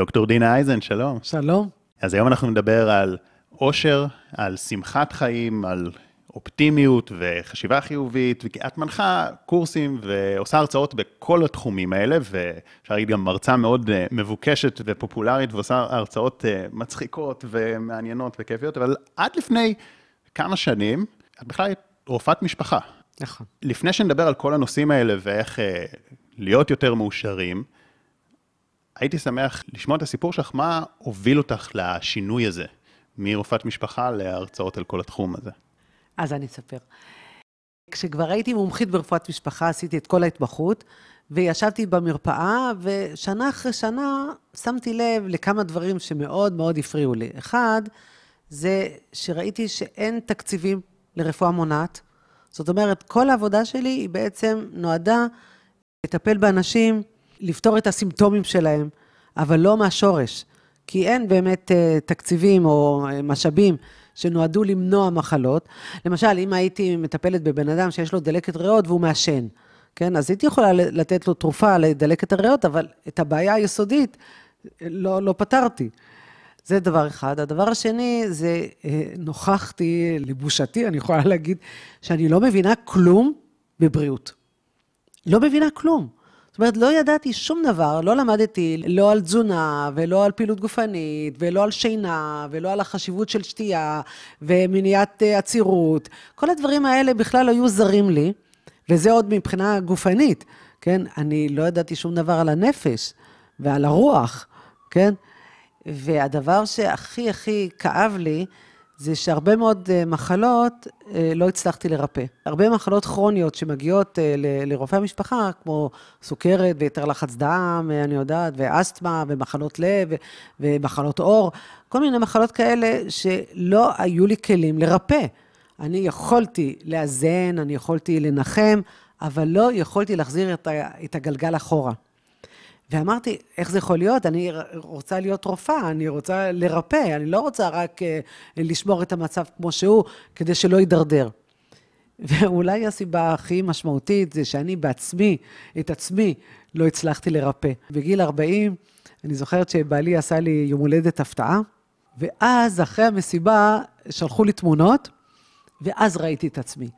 דוקטור דינה אייזן, שלום. שלום. אז היום אנחנו נדבר על אושר, על שמחת חיים, על אופטימיות וחשיבה חיובית, ואת מנחה קורסים ועושה הרצאות בכל התחומים האלה, ואפשר להגיד גם מרצה מאוד אה, מבוקשת ופופולרית, ועושה הרצאות אה, מצחיקות ומעניינות וכיפיות, אבל עד לפני כמה שנים, את בכלל היית רופאת משפחה. נכון. לפני שנדבר על כל הנושאים האלה ואיך אה, להיות יותר מאושרים, הייתי שמח לשמוע את הסיפור שלך, מה הוביל אותך לשינוי הזה, מרופאת משפחה להרצאות על כל התחום הזה. אז אני אספר. כשכבר הייתי מומחית ברפואת משפחה, עשיתי את כל ההתמחות, וישבתי במרפאה, ושנה אחרי שנה שמתי לב לכמה דברים שמאוד מאוד הפריעו לי. אחד, זה שראיתי שאין תקציבים לרפואה מונעת. זאת אומרת, כל העבודה שלי היא בעצם נועדה לטפל באנשים, לפתור את הסימפטומים שלהם, אבל לא מהשורש. כי אין באמת uh, תקציבים או uh, משאבים שנועדו למנוע מחלות. למשל, אם הייתי מטפלת בבן אדם שיש לו דלקת ריאות והוא מעשן, כן? אז הייתי יכולה לתת לו תרופה לדלקת הריאות, אבל את הבעיה היסודית לא, לא פתרתי. זה דבר אחד. הדבר השני, זה אה, נוכחתי, לבושתי, אני יכולה להגיד, שאני לא מבינה כלום בבריאות. לא מבינה כלום. זאת אומרת, לא ידעתי שום דבר, לא למדתי לא על תזונה, ולא על פעילות גופנית, ולא על שינה, ולא על החשיבות של שתייה, ומניעת אה, עצירות. כל הדברים האלה בכלל היו זרים לי, וזה עוד מבחינה גופנית, כן? אני לא ידעתי שום דבר על הנפש ועל הרוח, כן? והדבר שהכי הכי כאב לי, זה שהרבה מאוד אה, מחלות אה, לא הצלחתי לרפא. הרבה מחלות כרוניות שמגיעות אה, לרופאי המשפחה, כמו סוכרת ויתר לחץ דם, אני יודעת, ואסתמה, ומחלות לב, ומחלות עור, כל מיני מחלות כאלה שלא היו לי כלים לרפא. אני יכולתי לאזן, אני יכולתי לנחם, אבל לא יכולתי להחזיר את הגלגל אחורה. ואמרתי, איך זה יכול להיות? אני רוצה להיות רופאה, אני רוצה לרפא, אני לא רוצה רק uh, לשמור את המצב כמו שהוא, כדי שלא יידרדר. ואולי הסיבה הכי משמעותית זה שאני בעצמי, את עצמי, לא הצלחתי לרפא. בגיל 40, אני זוכרת שבעלי עשה לי יום הולדת הפתעה, ואז אחרי המסיבה שלחו לי תמונות, ואז ראיתי את עצמי.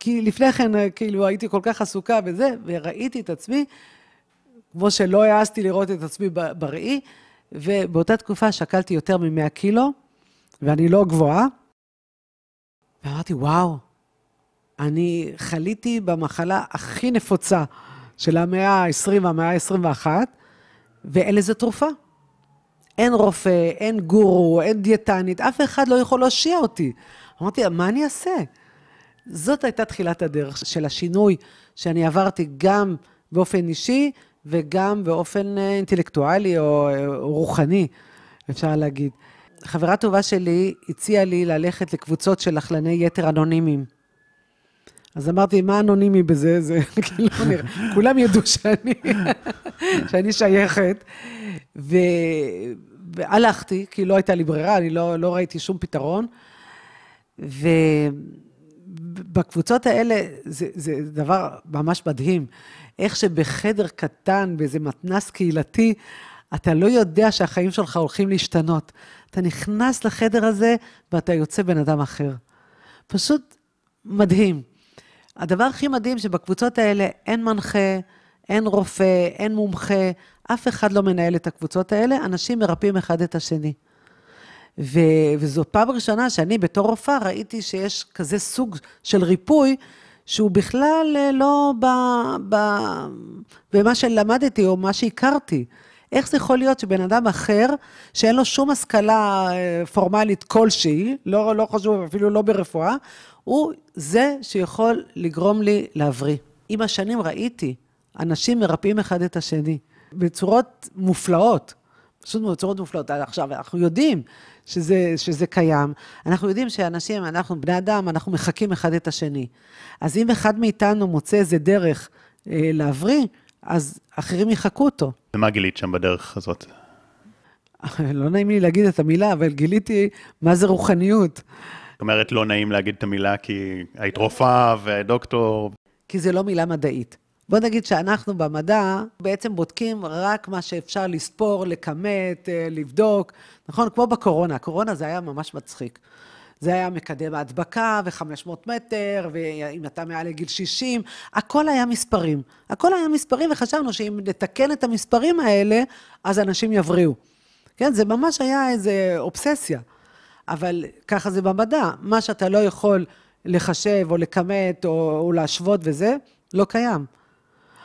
כי לפני כן, כאילו, הייתי כל כך עסוקה בזה, וראיתי את עצמי, כמו שלא העזתי לראות את עצמי בראי, ובאותה תקופה שקלתי יותר מ-100 קילו, ואני לא גבוהה, ואמרתי, וואו, אני חליתי במחלה הכי נפוצה של המאה ה-20 והמאה ה-21, ואין לזה תרופה. אין רופא, אין גורו, אין דיאטנית, אף אחד לא יכול להושיע אותי. אמרתי, מה אני אעשה? זאת הייתה תחילת הדרך של השינוי שאני עברתי גם באופן אישי וגם באופן אה, אינטלקטואלי או, אה, רוחני, אפשר להגיד. חברה טובה שלי הציעה לי ללכת לקבוצות של אכלני יתר אנונימיים. אז אמרתי, מה אנונימי בזה? זה כאילו נראה, כולם ידעו שאני, שאני שייכת. ו... והלכתי, כי לא הייתה לי ברירה, אני לא, לא ראיתי שום פתרון. ובקבוצות האלה, זה, זה דבר ממש מדהים. איך שבחדר קטן, באיזה מתנס קהילתי, אתה לא יודע שהחיים שלך הולכים להשתנות. אתה נכנס לחדר הזה ואתה יוצא בן אדם אחר. פשוט מדהים. הדבר הכי מדהים שבקבוצות האלה אין מנחה, אין רופא, אין מומחה, אף אחד לא מנהל את הקבוצות האלה, אנשים מרפאים אחד את השני. ו- וזו פעם ראשונה שאני בתור רופאה ראיתי שיש כזה סוג של ריפוי שהוא בכלל אה, לא ב, ב, במה שלמדתי או מה שהכרתי. איך זה יכול להיות שבן אדם אחר, שאין לו שום השכלה אה, פורמלית כלשהי, לא, לא חשוב, אפילו לא ברפואה, הוא זה שיכול לגרום לי להבריא. עם השנים ראיתי אנשים מרפאים אחד את השני בצורות מופלאות, פשוט בצורות מופלאות. עכשיו, אנחנו יודעים שזה, שזה קיים. אנחנו יודעים שאנשים, אנחנו בני אדם, אנחנו מחקים אחד את השני. אז אם אחד מאיתנו מוצא איזה דרך אה, להבריא, אז אחרים יחקו אותו. ומה גילית שם בדרך הזאת? לא נעים לי להגיד את המילה, אבל גיליתי מה זה רוחניות. זאת אומרת, לא נעים להגיד את המילה כי היית רופאה ודוקטור. כי זה לא מילה מדעית. בוא נגיד שאנחנו במדע בעצם בודקים רק מה שאפשר לספור, לכמת, אה, לבדוק, נכון? כמו בקורונה, הקורונה זה היה ממש מצחיק. זה היה מקדם ההדבקה ו-500 מטר, ואם אתה מעל לגיל 60, הכל היה מספרים. הכל היה מספרים, וחשבנו שאם נתקן את המספרים האלה, אז אנשים יבריאו. כן, זה ממש היה איזו אובססיה. אבל ככה זה במדע, מה שאתה לא יכול לחשב או לכמת או, או להשוות וזה, לא קיים.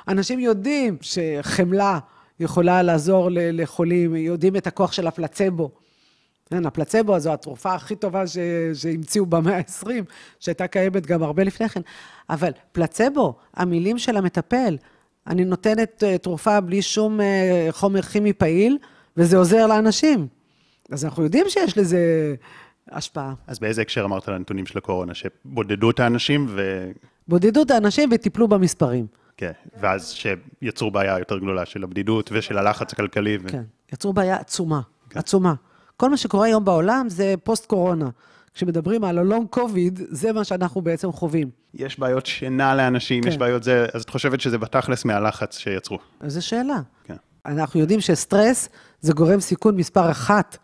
אנשים יודעים שחמלה יכולה לעזור לחולים, יודעים את הכוח של הפלצבו. כן, הפלצבו זו התרופה הכי טובה ש... שהמציאו במאה ה-20, שהייתה קיימת גם הרבה לפני כן. אבל פלצבו, המילים של המטפל, אני נותנת אה, תרופה בלי שום אה, חומר כימי פעיל, וזה עוזר לאנשים. אז אנחנו יודעים שיש לזה השפעה. אז באיזה הקשר אמרת על הנתונים של הקורונה? שבודדו את האנשים ו... בודדו את האנשים וטיפלו במספרים. כן, ואז שיצרו בעיה יותר גדולה של הבדידות ושל הלחץ הכלכלי. ו... כן, יצרו בעיה עצומה, כן. עצומה. כל מה שקורה היום בעולם זה פוסט-קורונה. כשמדברים על הלונג קוביד, זה מה שאנחנו בעצם חווים. יש בעיות שינה לאנשים, כן. יש בעיות זה, אז את חושבת שזה בתכלס מהלחץ שיצרו. זו שאלה. כן. אנחנו יודעים שסטרס זה גורם סיכון מספר אחת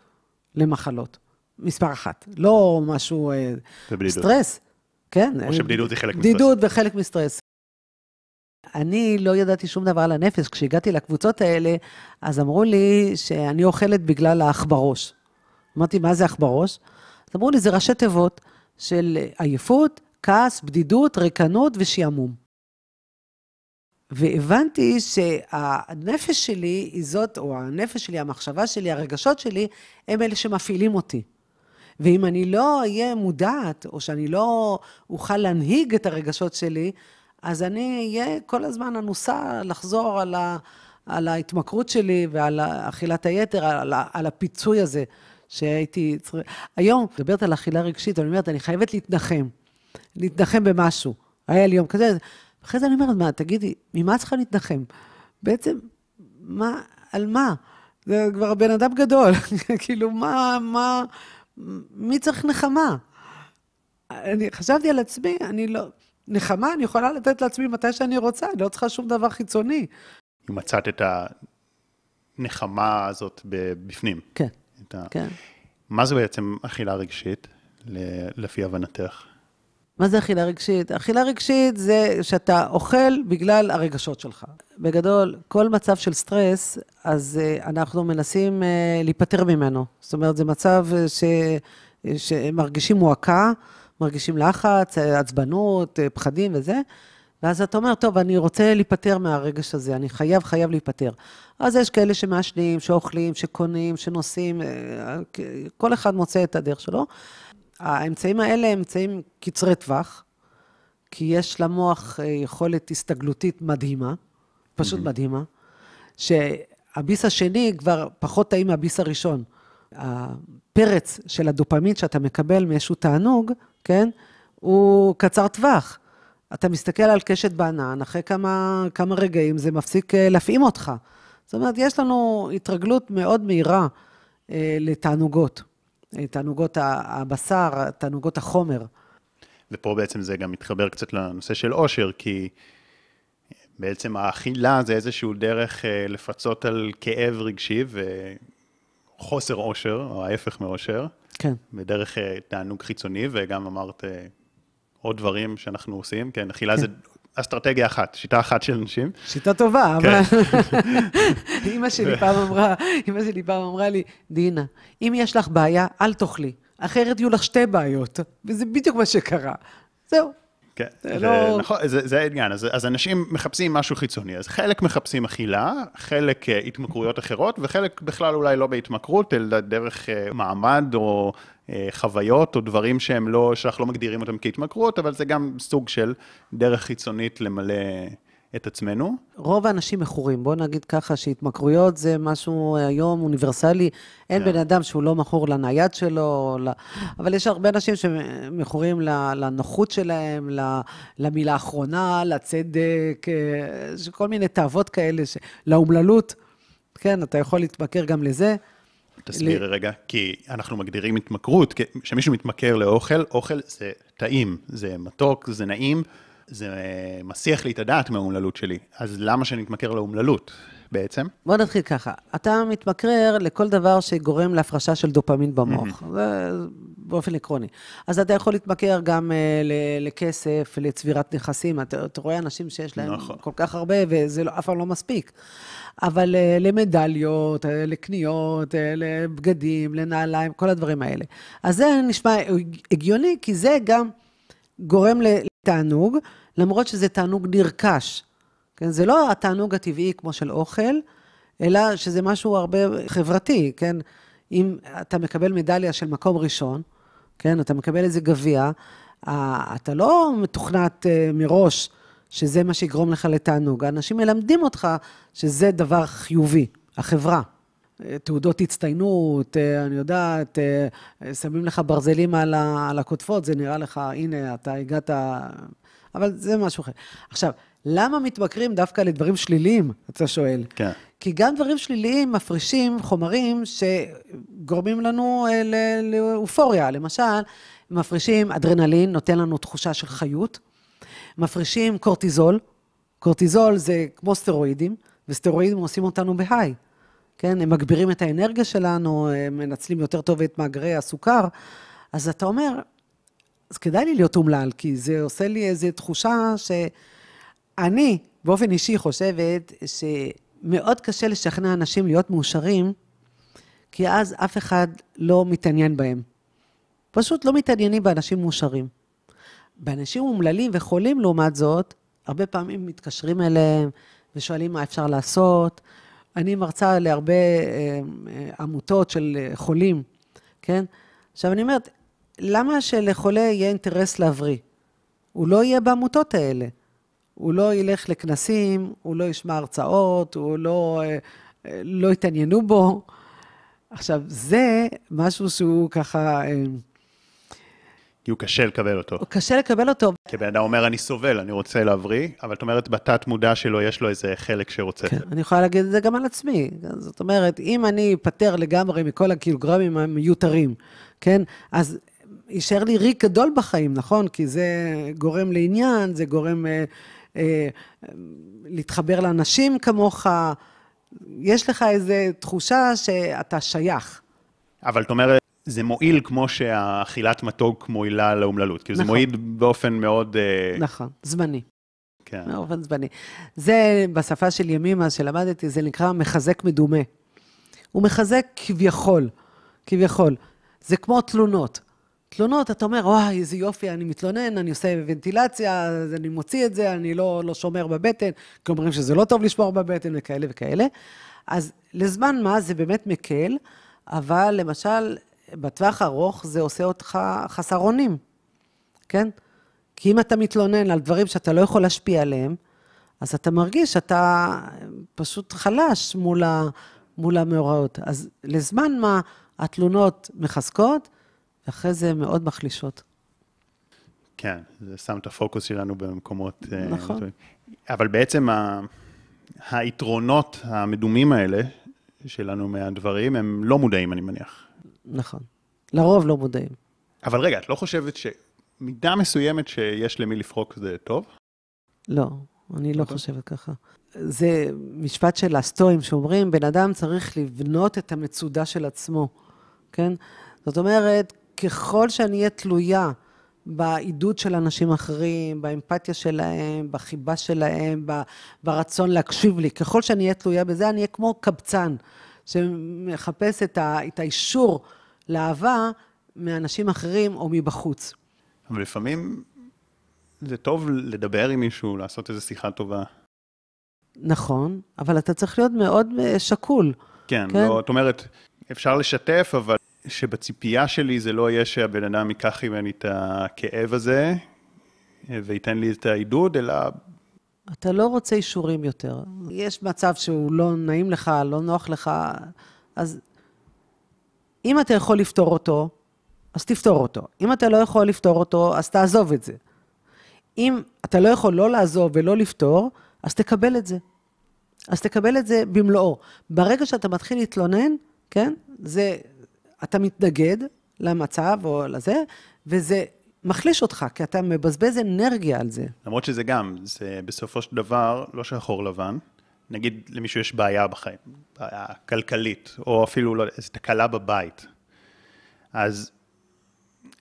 למחלות. מספר אחת, לא משהו... אה, ובדידות. סטרס, כן. או שבדידות היא חלק מסטרס. בדידות וחלק מסטרס. אני לא ידעתי שום דבר על הנפש. כשהגעתי לקבוצות האלה, אז אמרו לי שאני אוכלת בגלל האח בראש. אמרתי, מה זה אח בראש? אז אמרו לי, זה ראשי תיבות של עייפות, כעס, בדידות, ריקנות ושעמום. והבנתי שהנפש שלי היא זאת, או הנפש שלי, המחשבה שלי, הרגשות שלי, הם אלה שמפעילים אותי. ואם אני לא אהיה מודעת, או שאני לא אוכל להנהיג את הרגשות שלי, אז אני אהיה כל הזמן אנוסה לחזור על, ה, על ההתמכרות שלי ועל אכילת היתר, על, על הפיצוי הזה שהייתי צריכה... היום, מדברת על אכילה רגשית, אני אומרת, אני חייבת להתנחם, להתנחם במשהו. היה לי יום כזה, אחרי זה אני אומרת, מה, תגידי, ממה צריכה להתנחם? בעצם, מה, על מה? זה כבר בן אדם גדול, כאילו, מה, מה, מי צריך נחמה? אני חשבתי על עצמי, אני לא... נחמה אני יכולה לתת לעצמי מתי שאני רוצה, אני לא צריכה שום דבר חיצוני. מצאת את הנחמה הזאת בפנים. כן, ה... כן. מה זה בעצם אכילה רגשית, לפי הבנתך? מה זה אכילה רגשית? אכילה רגשית זה שאתה אוכל בגלל הרגשות שלך. בגדול, כל מצב של סטרס, אז uh, אנחנו מנסים uh, להיפטר ממנו. זאת אומרת, זה מצב ש... שמרגישים מועקה, מרגישים לחץ, עצבנות, פחדים וזה, ואז אתה אומר, טוב, אני רוצה להיפטר מהרגש הזה, אני חייב, חייב להיפטר. אז יש כאלה שמעשנים, שאוכלים, שקונים, שנוסעים, אה, כל אחד מוצא את הדרך שלו. האמצעים האלה הם אמצעים קצרי טווח, כי יש למוח אה, יכולת הסתגלותית מדהימה, פשוט mm-hmm. מדהימה, שהביס השני כבר פחות טעים מהביס הראשון. הפרץ של הדופמין שאתה מקבל מאיזשהו תענוג, כן? הוא קצר טווח. אתה מסתכל על קשת בענן, אחרי כמה, כמה רגעים זה מפסיק אה, להפעים אותך. זאת אומרת, יש לנו התרגלות מאוד מהירה אה, לתענוגות. אה, תענוגות הבשר, תענוגות החומר. ופה בעצם זה גם מתחבר קצת לנושא של עושר, כי בעצם האכילה זה איזשהו דרך אה, לפצות על כאב רגשי וחוסר עושר, או ההפך מעושר. כן. בדרך אה, תענוג חיצוני, וגם אמרת אה, עוד דברים שאנחנו עושים, כן, אכילה כן. זה אסטרטגיה אחת, שיטה אחת של אנשים. שיטה טובה, כן. אבל... אימא שלי פעם אמרה, אימא שלי פעם אמרה לי, דינה, אם יש לך בעיה, אל תאכלי, אחרת יהיו לך שתי בעיות, וזה בדיוק מה שקרה. זהו. כן, זה, לא... נכון, זה, זה העניין, אז, אז אנשים מחפשים משהו חיצוני, אז חלק מחפשים אכילה, חלק uh, התמכרויות אחרות, וחלק בכלל אולי לא בהתמכרות, אלא דרך uh, מעמד או uh, חוויות או דברים שהם לא, שאנחנו לא מגדירים אותם כהתמכרות, אבל זה גם סוג של דרך חיצונית למלא את עצמנו. רוב האנשים מכורים, בואו נגיד ככה שהתמכרויות זה משהו היום אוניברסלי, אין yeah. כן. בן אדם שהוא לא מכור לנייד שלו, ל... אבל יש הרבה אנשים שמכורים לנוחות שלהם, למילה האחרונה, לצדק, אה, כל מיני תאוות כאלה, ש... לאומללות, כן, אתה יכול להתמכר גם לזה. תסבירי ל... רגע, כי אנחנו מגדירים התמכרות, כשמישהו מתמכר לאוכל, אוכל זה טעים, זה מתוק, זה נעים. זה מסיח לי את הדעת מהאומללות שלי, אז למה שאני אתמכר לאומללות בעצם? בוא נתחיל ככה. אתה מתמכרר לכל דבר שגורם להפרשה של דופמין במוח. זה באופן עקרוני. אז אתה יכול להתמכר גם uh, ל- לכסף, לצבירת נכסים. אתה, אתה רואה אנשים שיש להם נכון. כל כך הרבה, וזה לא, אף פעם לא מספיק. אבל uh, למדליות, uh, לקניות, uh, לבגדים, לנעליים, כל הדברים האלה. אז זה נשמע הגיוני, כי זה גם גורם לתענוג, למרות שזה תענוג נרכש. כן? זה לא התענוג הטבעי כמו של אוכל, אלא שזה משהו הרבה חברתי, כן? אם אתה מקבל מדליה של מקום ראשון, כן? אתה מקבל איזה גביע, אה, אתה לא מתוכנת אה, מראש שזה מה שיגרום לך לתענוג. האנשים מלמדים אותך שזה דבר חיובי, החברה. אה, תעודות הצטיינות, אני יודעת, שמים לך ברזלים על ה- על הקוטפות, זה נראה לך, הנה, אתה הגעת... אבל זה משהו אחר. עכשיו, למה מתמכרים דווקא לדברים שליליים, אתה שואל? כן. כי גם דברים שליליים מפרישים חומרים שגורמים לנו אה, לאופוריה. למשל, מפרישים אדרנלין, נותן לנו תחושה של חיות. מפרישים קורטיזול. קורטיזול זה כמו סטרואידים, וסטרואידים עושים אותנו בהיי. כן, הם מגבירים את האנרגיה שלנו, הם מנצלים יותר טוב את מאגרי הסוכר. אז אתה אומר, אז כדאי לי להיות אומלל, כי זה עושה לי איזו תחושה שאני, באופן אישי, חושבת שמאוד קשה לשכנע אנשים להיות מאושרים, כי אז אף אחד לא מתעניין בהם. פשוט לא מתעניינים באנשים מאושרים. באנשים אומללים וחולים, לעומת זאת, הרבה פעמים מתקשרים אליהם ושואלים מה אפשר לעשות. אני מרצה להרבה אה, עמותות של אה, חולים, כן? עכשיו, אני אומרת, למה שלחולה יהיה אינטרס להבריא? הוא לא יהיה בעמותות האלה. הוא לא ילך לכנסים, הוא לא ישמע הרצאות, הוא לא, אה, אה, לא יתעניינו בו. עכשיו, זה משהו שהוא ככה, אה, כי הוא קשה לקבל אותו. קשה לקבל אותו. כי בן אדם אומר, אני סובל, אני רוצה להבריא, אבל את אומרת, בתת מודע שלו יש לו איזה חלק שרוצה. כן, אני יכולה להגיד את זה גם על עצמי. זאת אומרת, אם אני אפטר לגמרי מכל הקילוגרמים המיותרים, כן, אז יישאר לי ריק גדול בחיים, נכון? כי זה גורם לעניין, זה גורם אה, אה, להתחבר לאנשים כמוך. יש לך איזו תחושה שאתה שייך. אבל את אומרת, זה מועיל כמו שהאכילת מתוק מועילה לאומללות. כאילו זה נכון. מועיל באופן מאוד... אה, נכון, זמני. כן. באופן זמני. זה, בשפה של ימימה שלמדתי, זה נקרא מחזק מדומה. הוא מחזק כביכול, כביכול. זה כמו תלונות. תלונות, אתה אומר, וואי, איזה יופי, אני מתלונן, אני עושה ונטילציה, אני מוציא את זה, אני לא, לא שומר בבטן, כי אומרים שזה לא טוב לשמור בבטן וכאלה וכאלה. אז לזמן מה זה באמת מקל, אבל למשל, בטווח הארוך זה עושה אותך חסר אונים, כן? כי אם אתה מתלונן על דברים שאתה לא יכול להשפיע עליהם, אז אתה מרגיש שאתה פשוט חלש מול, ה, מול המאורעות. אז לזמן מה התלונות מחזקות, ואחרי זה מאוד מחלישות. כן, זה שם את הפוקוס שלנו במקומות... אה, נכון. אבל בעצם ה... היתרונות המדומים האלה שלנו מהדברים, הם לא מודעים, אני מניח. נכון. לרוב לא מודעים. אבל רגע, את לא חושבת שמידה מסוימת שיש למי לפרוק זה טוב? לא, אני לא אוקיי. חושבת ככה. זה משפט של הסטואים שאומרים, בן אדם צריך לבנות את המצודה של עצמו, כן? זאת אומרת, ככל שאני אהיה תלויה בעידוד של אנשים אחרים, באמפתיה שלהם, בחיבה שלהם, ברצון להקשיב לי, ככל שאני אהיה תלויה בזה, אני אהיה כמו קבצן שמחפש את, ה, את האישור לאהבה מאנשים אחרים או מבחוץ. אבל לפעמים זה טוב לדבר עם מישהו, לעשות איזו שיחה טובה. נכון, אבל אתה צריך להיות מאוד אה, שקול. כן, כן. לא, את אומרת, אפשר לשתף, אבל שבציפייה שלי זה לא יהיה שהבן אדם ייקח ממני את הכאב הזה אה, וייתן לי את העידוד, אלא אתה לא רוצה אישורים יותר. יש מצב שהוא לא נעים לך, לא נוח לך, אז אם אתה יכול לפתור אותו, אז תפתור אותו. אם אתה לא יכול לפתור אותו, אז תעזוב את זה. אם אתה לא יכול לא לעזוב ולא לפתור, אז תקבל את זה. אז תקבל את זה במלואו. ברגע שאתה מתחיל להתלונן, כן, זה, אתה מתנגד למצב או לזה, וזה מחליש אותך, כי אתה מבזבז אנרגיה על זה. למרות שזה גם, זה בסופו של דבר לא שחור לבן. נגיד למישהו יש בעיה בחיים, בעיה כלכלית, או אפילו לא, איזו תקלה בבית. אז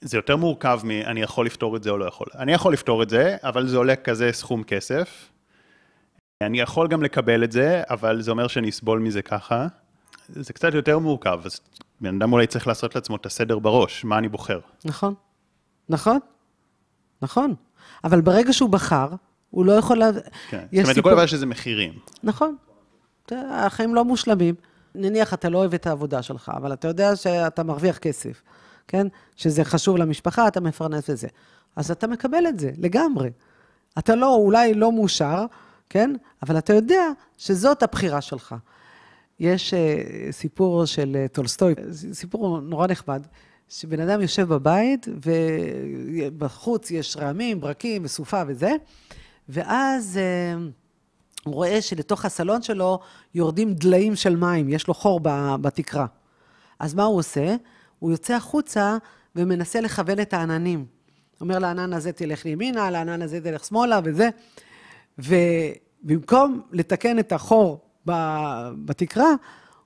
זה יותר מורכב מ- אני יכול לפתור את זה או לא יכול. אני יכול לפתור את זה, אבל זה עולה כזה סכום כסף. אני יכול גם לקבל את זה, אבל זה אומר שאני אסבול מזה ככה. זה קצת יותר מורכב, אז בן אדם אולי צריך לעשות לעצמו את הסדר בראש, מה אני בוחר. נכון, נכון, נכון. אבל ברגע שהוא בחר, הוא לא יכול... כן. זאת אומרת, לכל דבר יש איזה מחירים. נכון. החיים לא מושלמים. נניח, אתה לא אוהב את העבודה שלך, אבל אתה יודע שאתה מרוויח כסף, כן? שזה חשוב למשפחה, אתה מפרנס וזה. אז אתה מקבל את זה, לגמרי. אתה לא, אולי לא מאושר, כן? אבל אתה יודע שזאת הבחירה שלך. יש uh, סיפור של uh, טולסטוי, סיפור נורא נחמד, שבן אדם יושב בבית, ובחוץ יש רעמים, ברקים וסופה וזה, ואז... Uh, הוא רואה שלתוך הסלון שלו יורדים דליים של מים, יש לו חור בתקרה. אז מה הוא עושה? הוא יוצא החוצה ומנסה לכוון את העננים. אומר לענן הזה תלך לימינה, לענן הזה תלך שמאלה וזה. ובמקום לתקן את החור בתקרה,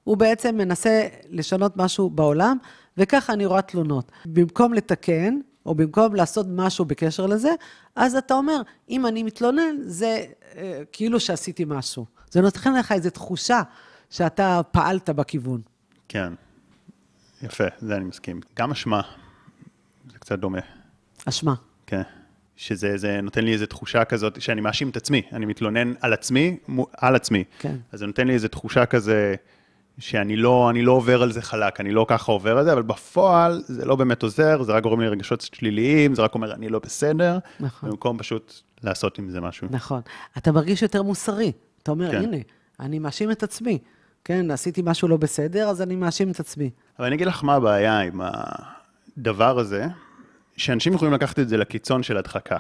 הוא בעצם מנסה לשנות משהו בעולם, וככה אני רואה תלונות. במקום לתקן, או במקום לעשות משהו בקשר לזה, אז אתה אומר, אם אני מתלונן, זה אה, כאילו שעשיתי משהו. זה נותן לך איזו תחושה שאתה פעלת בכיוון. כן. יפה, זה אני מסכים. גם אשמה, זה קצת דומה. אשמה. כן. שזה זה נותן לי איזו תחושה כזאת, שאני מאשים את עצמי, אני מתלונן על עצמי, מו- על עצמי. כן. אז זה נותן לי איזו תחושה כזה, שאני לא, אני לא עובר על זה חלק, אני לא ככה עובר על זה, אבל בפועל זה לא באמת עוזר, זה רק גורם לי רגשות שליליים, זה רק אומר, אני לא בסדר, נכון. במקום פשוט לעשות עם זה משהו. נכון. אתה מרגיש יותר מוסרי. אתה אומר, כן. הנה, אני מאשים את עצמי. כן, עשיתי משהו לא בסדר, אז אני מאשים את עצמי. אבל אני אגיד לך מה הבעיה עם הדבר הזה, שאנשים יכולים לקחת את זה לקיצון של הדחקה,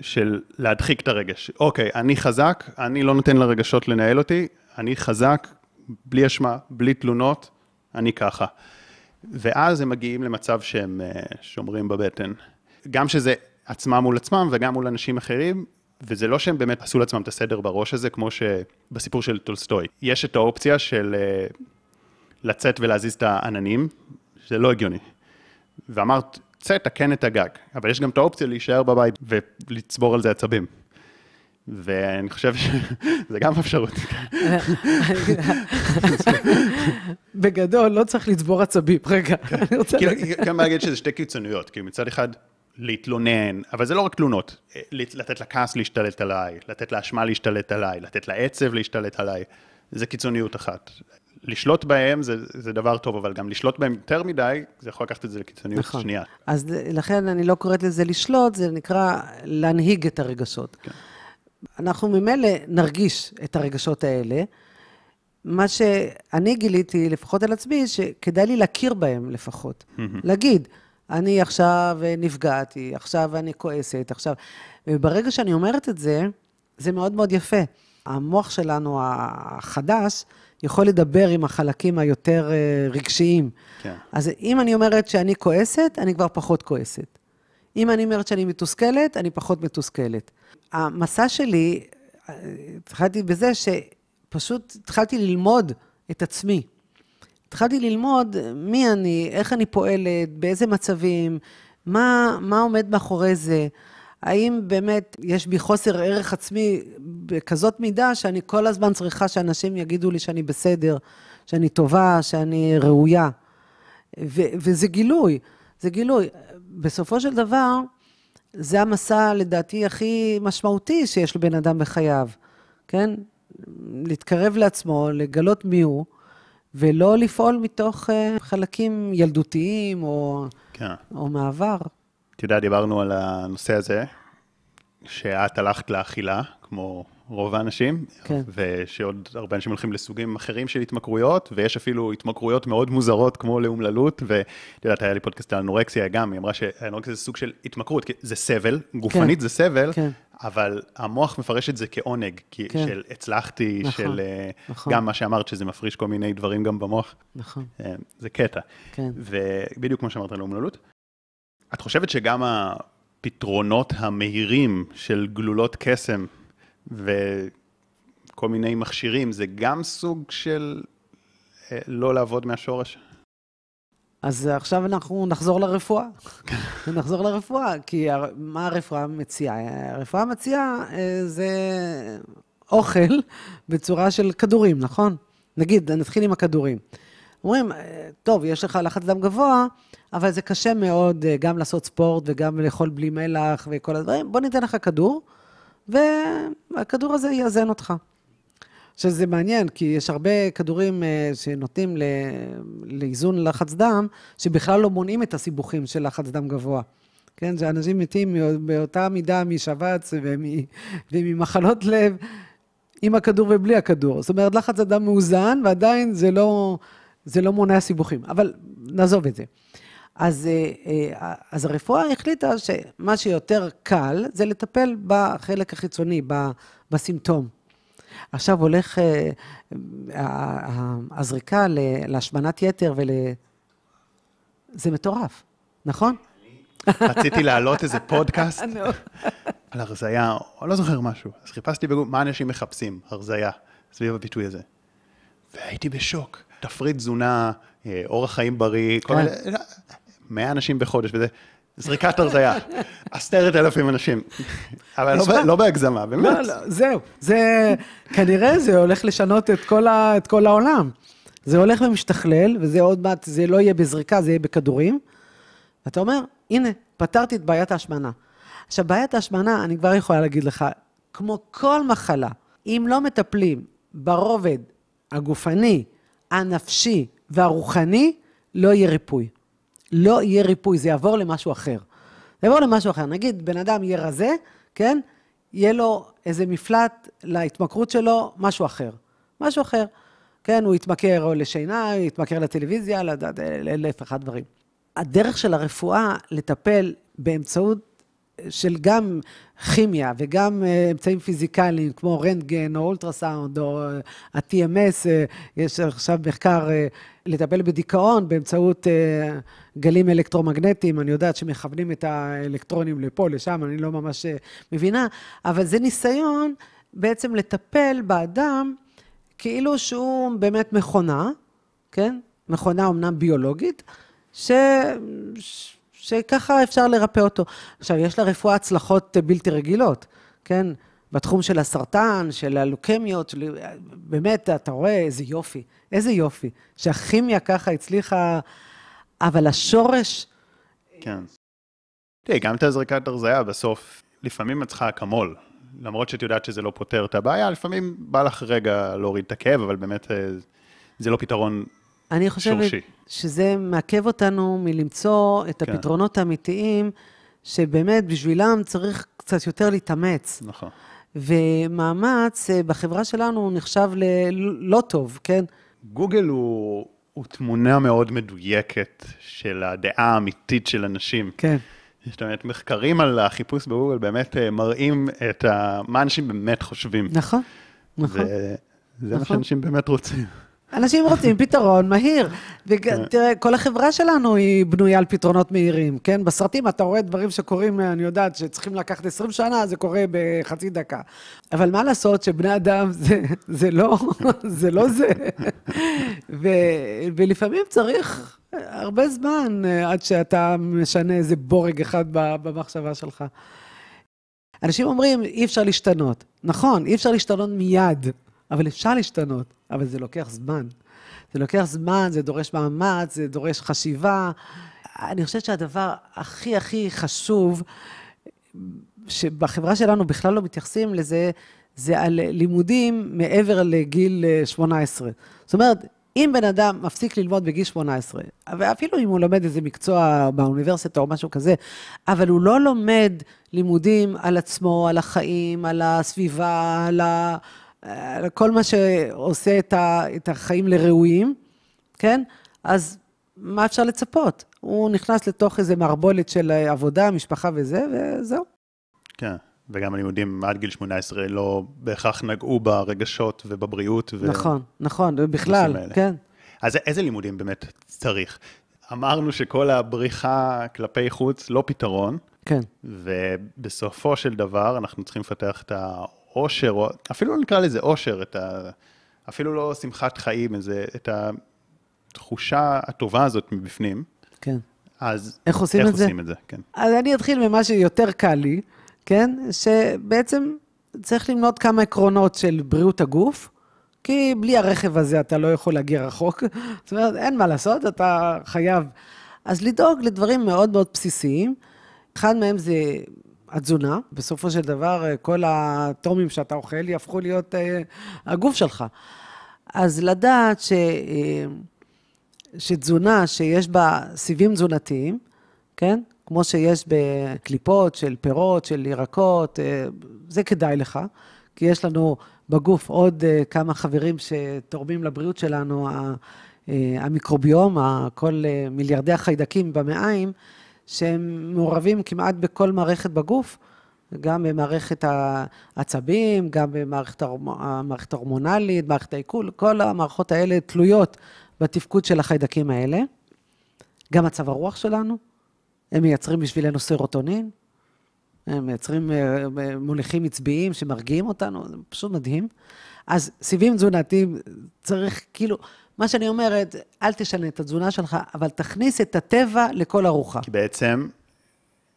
של להדחיק את הרגש. אוקיי, אני חזק, אני לא נותן לרגשות לנהל אותי, אני חזק, בלי אשמה, בלי תלונות, אני ככה. ואז הם מגיעים למצב שהם אה, שומרים בבטן. גם שזה עצמם מול עצמם וגם מול אנשים אחרים, וזה לא שהם באמת עשו לעצמם את הסדר בראש הזה, כמו שבסיפור של טולסטוי. יש את האופציה של אה, לצאת ולהזיז את העננים, שזה לא הגיוני. ואמרת, צא, תקן את הגג. אבל יש גם את האופציה להישאר בבית ולצבור על זה עצבים. ואני חושב שזה גם אפשרות. בגדול, לא צריך לצבור עצבים. רגע, אני רוצה כאילו, להגיד. גם להגיד שזה שתי קיצוניות, כי מצד אחד להתלונן, אבל זה לא רק תלונות, אה, לתת לכעס להשתלט עליי, לתת לאשמה להשתלט עליי, לתת לעצב להשתלט עליי, זה קיצוניות אחת. לשלוט בהם זה, זה דבר טוב, אבל גם לשלוט בהם יותר מדי, זה יכול לקחת את זה לקיצוניות נכון. שנייה. אז לכן אני לא קוראת לזה לשלוט, זה נקרא להנהיג את הרגשות. כן. אנחנו ממילא נרגיש את הרגשות האלה. מה שאני גיליתי, לפחות על עצמי, שכדאי לי להכיר בהם לפחות. להגיד, אני עכשיו נפגעתי, עכשיו אני כועסת, עכשיו... וברגע שאני אומרת את זה, זה מאוד מאוד יפה. המוח שלנו החדש יכול לדבר עם החלקים היותר אה, רגשיים. כן. אז אם אני אומרת שאני כועסת, אני כבר פחות כועסת. אם אני אומרת שאני מתוסכלת, אני פחות מתוסכלת. המסע שלי, אה, התחלתי בזה שפשוט התחלתי ללמוד את עצמי. התחלתי ללמוד מי אני, איך אני פועלת, באיזה מצבים, מה, מה עומד מאחורי זה. האם באמת יש בי חוסר ערך עצמי בכזאת מידה שאני כל הזמן צריכה שאנשים יגידו לי שאני בסדר, שאני טובה, שאני ראויה. ו- וזה גילוי, זה גילוי. בסופו של דבר, זה המסע, לדעתי, הכי משמעותי שיש לבן אדם בחייו, כן? להתקרב לעצמו, לגלות מי הוא, ולא לפעול מתוך uh, חלקים ילדותיים או, כן. או מעבר. אתה יודע, דיברנו על הנושא הזה, שאת הלכת לאכילה, כמו רוב האנשים, כן. ושעוד הרבה אנשים הולכים לסוגים אחרים של התמכרויות, ויש אפילו התמכרויות מאוד מוזרות, כמו לאומללות, ואת יודעת, היה לי פודקאסט על אנורקסיה גם, היא אמרה שאנורקסיה זה סוג של התמכרות, כי זה סבל, גופנית זה סבל, כן. אבל המוח מפרש את זה כעונג, כי כן. של הצלחתי, נכון, של אה, נכון. גם מה שאמרת, שזה מפריש כל מיני דברים גם במוח. נכון, אה, זה קטע. כן. ובדיוק כמו שאמרת על האומללות. את חושבת שגם הפתרונות המהירים של גלולות קסם וכל מיני מכשירים, זה גם סוג של אה, לא לעבוד מהשורש? אז עכשיו אנחנו נחזור לרפואה. נחזור לרפואה, כי הר- מה הרפואה מציעה? הרפואה מציעה אה, זה אוכל בצורה של כדורים, נכון? נגיד, נתחיל עם הכדורים. אומרים, אה, טוב, יש לך לחץ דם גבוה, אבל זה קשה מאוד גם לעשות ספורט וגם לאכול בלי מלח וכל הדברים. בוא ניתן לך כדור, והכדור הזה יאזן אותך. שזה מעניין, כי יש הרבה כדורים אה, שנותנים לאיזון לחץ דם, שבכלל לא מונעים את הסיבוכים של לחץ דם גבוה. כן, שאנשים מתים באותה מידה משבץ ומ- וממחלות לב עם הכדור ובלי הכדור. זאת אומרת, לחץ הדם מאוזן, ועדיין זה לא, זה לא מונע סיבוכים. אבל נעזוב את זה. אז, אה, אה, אז הרפואה החליטה שמה שיותר קל זה לטפל בחלק החיצוני, בסימפטום. עכשיו הולך אה, הזריקה להשמנת יתר ול... זה מטורף, נכון? רציתי להעלות איזה פודקאסט על הרזייה, או לא זוכר משהו. אז חיפשתי בגוגל, מה אנשים מחפשים? הרזייה, סביב הביטוי הזה. והייתי בשוק. תפריט תזונה, אורח חיים בריא, כל כן. מיני, 100 אנשים בחודש וזה. זריקת הרזייה, עשרת אלפים אנשים. אבל לא, לא בהגזמה, באמת. לא, לא, זהו. זה, כנראה זה הולך לשנות את כל, ה, את כל העולם. זה הולך ומשתכלל, וזה עוד מעט, זה לא יהיה בזריקה, זה יהיה בכדורים. ואתה אומר, הנה, פתרתי את בעיית ההשמנה. עכשיו, בעיית ההשמנה, אני כבר יכולה להגיד לך, כמו כל מחלה, אם לא מטפלים ברובד הגופני, הנפשי והרוחני, לא יהיה ריפוי. לא יהיה ריפוי, זה יעבור למשהו אחר. זה יעבור למשהו אחר. נגיד, בן אדם יהיה רזה, כן? יהיה לו איזה מפלט להתמכרות שלו, משהו אחר. משהו אחר. כן, הוא יתמכר או לשינה, הוא יתמכר לטלוויזיה, לדעת, אלף אחד דברים. הדרך של הרפואה לטפל באמצעות של גם כימיה וגם אה, אמצעים פיזיקליים, כמו רנטגן או אולטרסאונד או אה, ה-TMS, אה, יש עכשיו מחקר לטפל בדיכאון באמצעות גלים אלקטרומגנטיים, אני יודעת שמכוונים את האלקטרונים לפה, לשם, אני לא ממש מבינה, אבל זה ניסיון בעצם לטפל באדם כאילו שהוא באמת מכונה, כן? מכונה אמנם ביולוגית, ש... שככה אפשר לרפא אותו. עכשיו, יש לרפואה הצלחות בלתי רגילות, כן? בתחום של הסרטן, של הלוקמיות, של... באמת, אתה רואה איזה יופי, איזה יופי, שהכימיה ככה הצליחה, אבל השורש, כן. תראי, גם את הזריקת הרזייה, בסוף, לפעמים את צריכה אקמול. למרות שאת יודעת שזה לא פותר את הבעיה, לפעמים בא לך רגע להוריד את הכאב, אבל באמת אה, זה לא פתרון אני חושבת שורשי. שזה מעכב אותנו מלמצוא את כן. הפתרונות האמיתיים, שבאמת בשבילם צריך קצת יותר להתאמץ. נכון. ומאמץ אה, בחברה שלנו נחשב ללא טוב, כן? גוגל הוא, הוא תמונה מאוד מדויקת של הדעה האמיתית של אנשים. כן. זאת אומרת, מחקרים על החיפוש בגוגל באמת אה, מראים את ה... מה אנשים באמת חושבים. נכון, נכון. וזה מה נכון. שאנשים באמת רוצים. אנשים רוצים פתרון מהיר. ותראה, כל החברה שלנו היא בנויה על פתרונות מהירים, כן? בסרטים אתה רואה דברים שקורים, אני יודעת, שצריכים לקחת 20 שנה, זה קורה בחצי דקה. אבל מה לעשות שבני אדם זה, זה לא זה. לא זה. ו, ולפעמים צריך הרבה זמן אה, עד שאתה משנה איזה בורג אחד במחשבה שלך. אנשים אומרים, אי אפשר להשתנות. נכון, אי אפשר להשתנות מיד, אבל אפשר להשתנות, אבל זה לוקח זמן. זה לוקח זמן, זה דורש מאמץ, זה דורש חשיבה. אני חושבת שהדבר הכי הכי חשוב, שבחברה שלנו בכלל לא מתייחסים לזה, זה על לימודים מעבר לגיל אה, 18. זאת אומרת, אם בן אדם מפסיק ללמוד בגיל 18, ואפילו אם הוא לומד איזה מקצוע באוניברסיטה או משהו כזה, אבל הוא לא לומד לימודים על עצמו, על החיים, על הסביבה, על, ה... על כל מה שעושה את, ה... את החיים לראויים, כן? אז מה אפשר לצפות? הוא נכנס לתוך איזה מערבולת של עבודה, משפחה וזה, וזהו. כן, וגם הלימודים עד גיל 18 לא בהכרח נגעו ברגשות ובבריאות. ו... נכון, נכון, בכלל, הנושאים האלה. כן. אז איזה לימודים באמת צריך? אמרנו שכל הבריחה כלפי חוץ לא פתרון, כן. ובסופו של דבר אנחנו צריכים לפתח את העושר, או אפילו לא נקרא לזה עושר, את ה... אפילו לא שמחת חיים, איזה, את התחושה הטובה הזאת מבפנים. כן. אז איך עושים איך את זה? עושים את זה? כן. אז אני אתחיל ממה שיותר קל לי, כן? שבעצם צריך למנות כמה עקרונות של בריאות הגוף, כי בלי הרכב הזה אתה לא יכול להגיע רחוק. זאת אומרת, אין מה לעשות, אתה חייב. אז לדאוג לדברים מאוד מאוד בסיסיים. אחד מהם זה התזונה. בסופו של דבר, כל הטומים שאתה אוכל יהפכו להיות אה, הגוף שלך. אז לדעת ש... אה, שתזונה שיש בה סיבים תזונתיים, כן? כמו שיש בקליפות של פירות, של ירקות, אה, זה כדאי לך, כי יש לנו בגוף עוד אה, כמה חברים שתורמים לבריאות שלנו, אה, המיקרוביום, כל מיליארדי החיידקים במעיים, שהם מעורבים כמעט בכל מערכת בגוף, גם במערכת העצבים, גם במערכת המערכת ההורמונלית, מערכת העיכול, כל המערכות האלה תלויות בתפקוד של החיידקים האלה. גם מצב הרוח שלנו, הם מייצרים בשבילנו סרוטונין, הם מייצרים אה, מוליכים עצביים שמרגיעים אותנו, זה פשוט מדהים. אז סיבים תזונתיים, צריך, כאילו, מה שאני אומרת, אל תשנה את התזונה שלך, אבל תכניס את הטבע לכל ארוחה. כי בעצם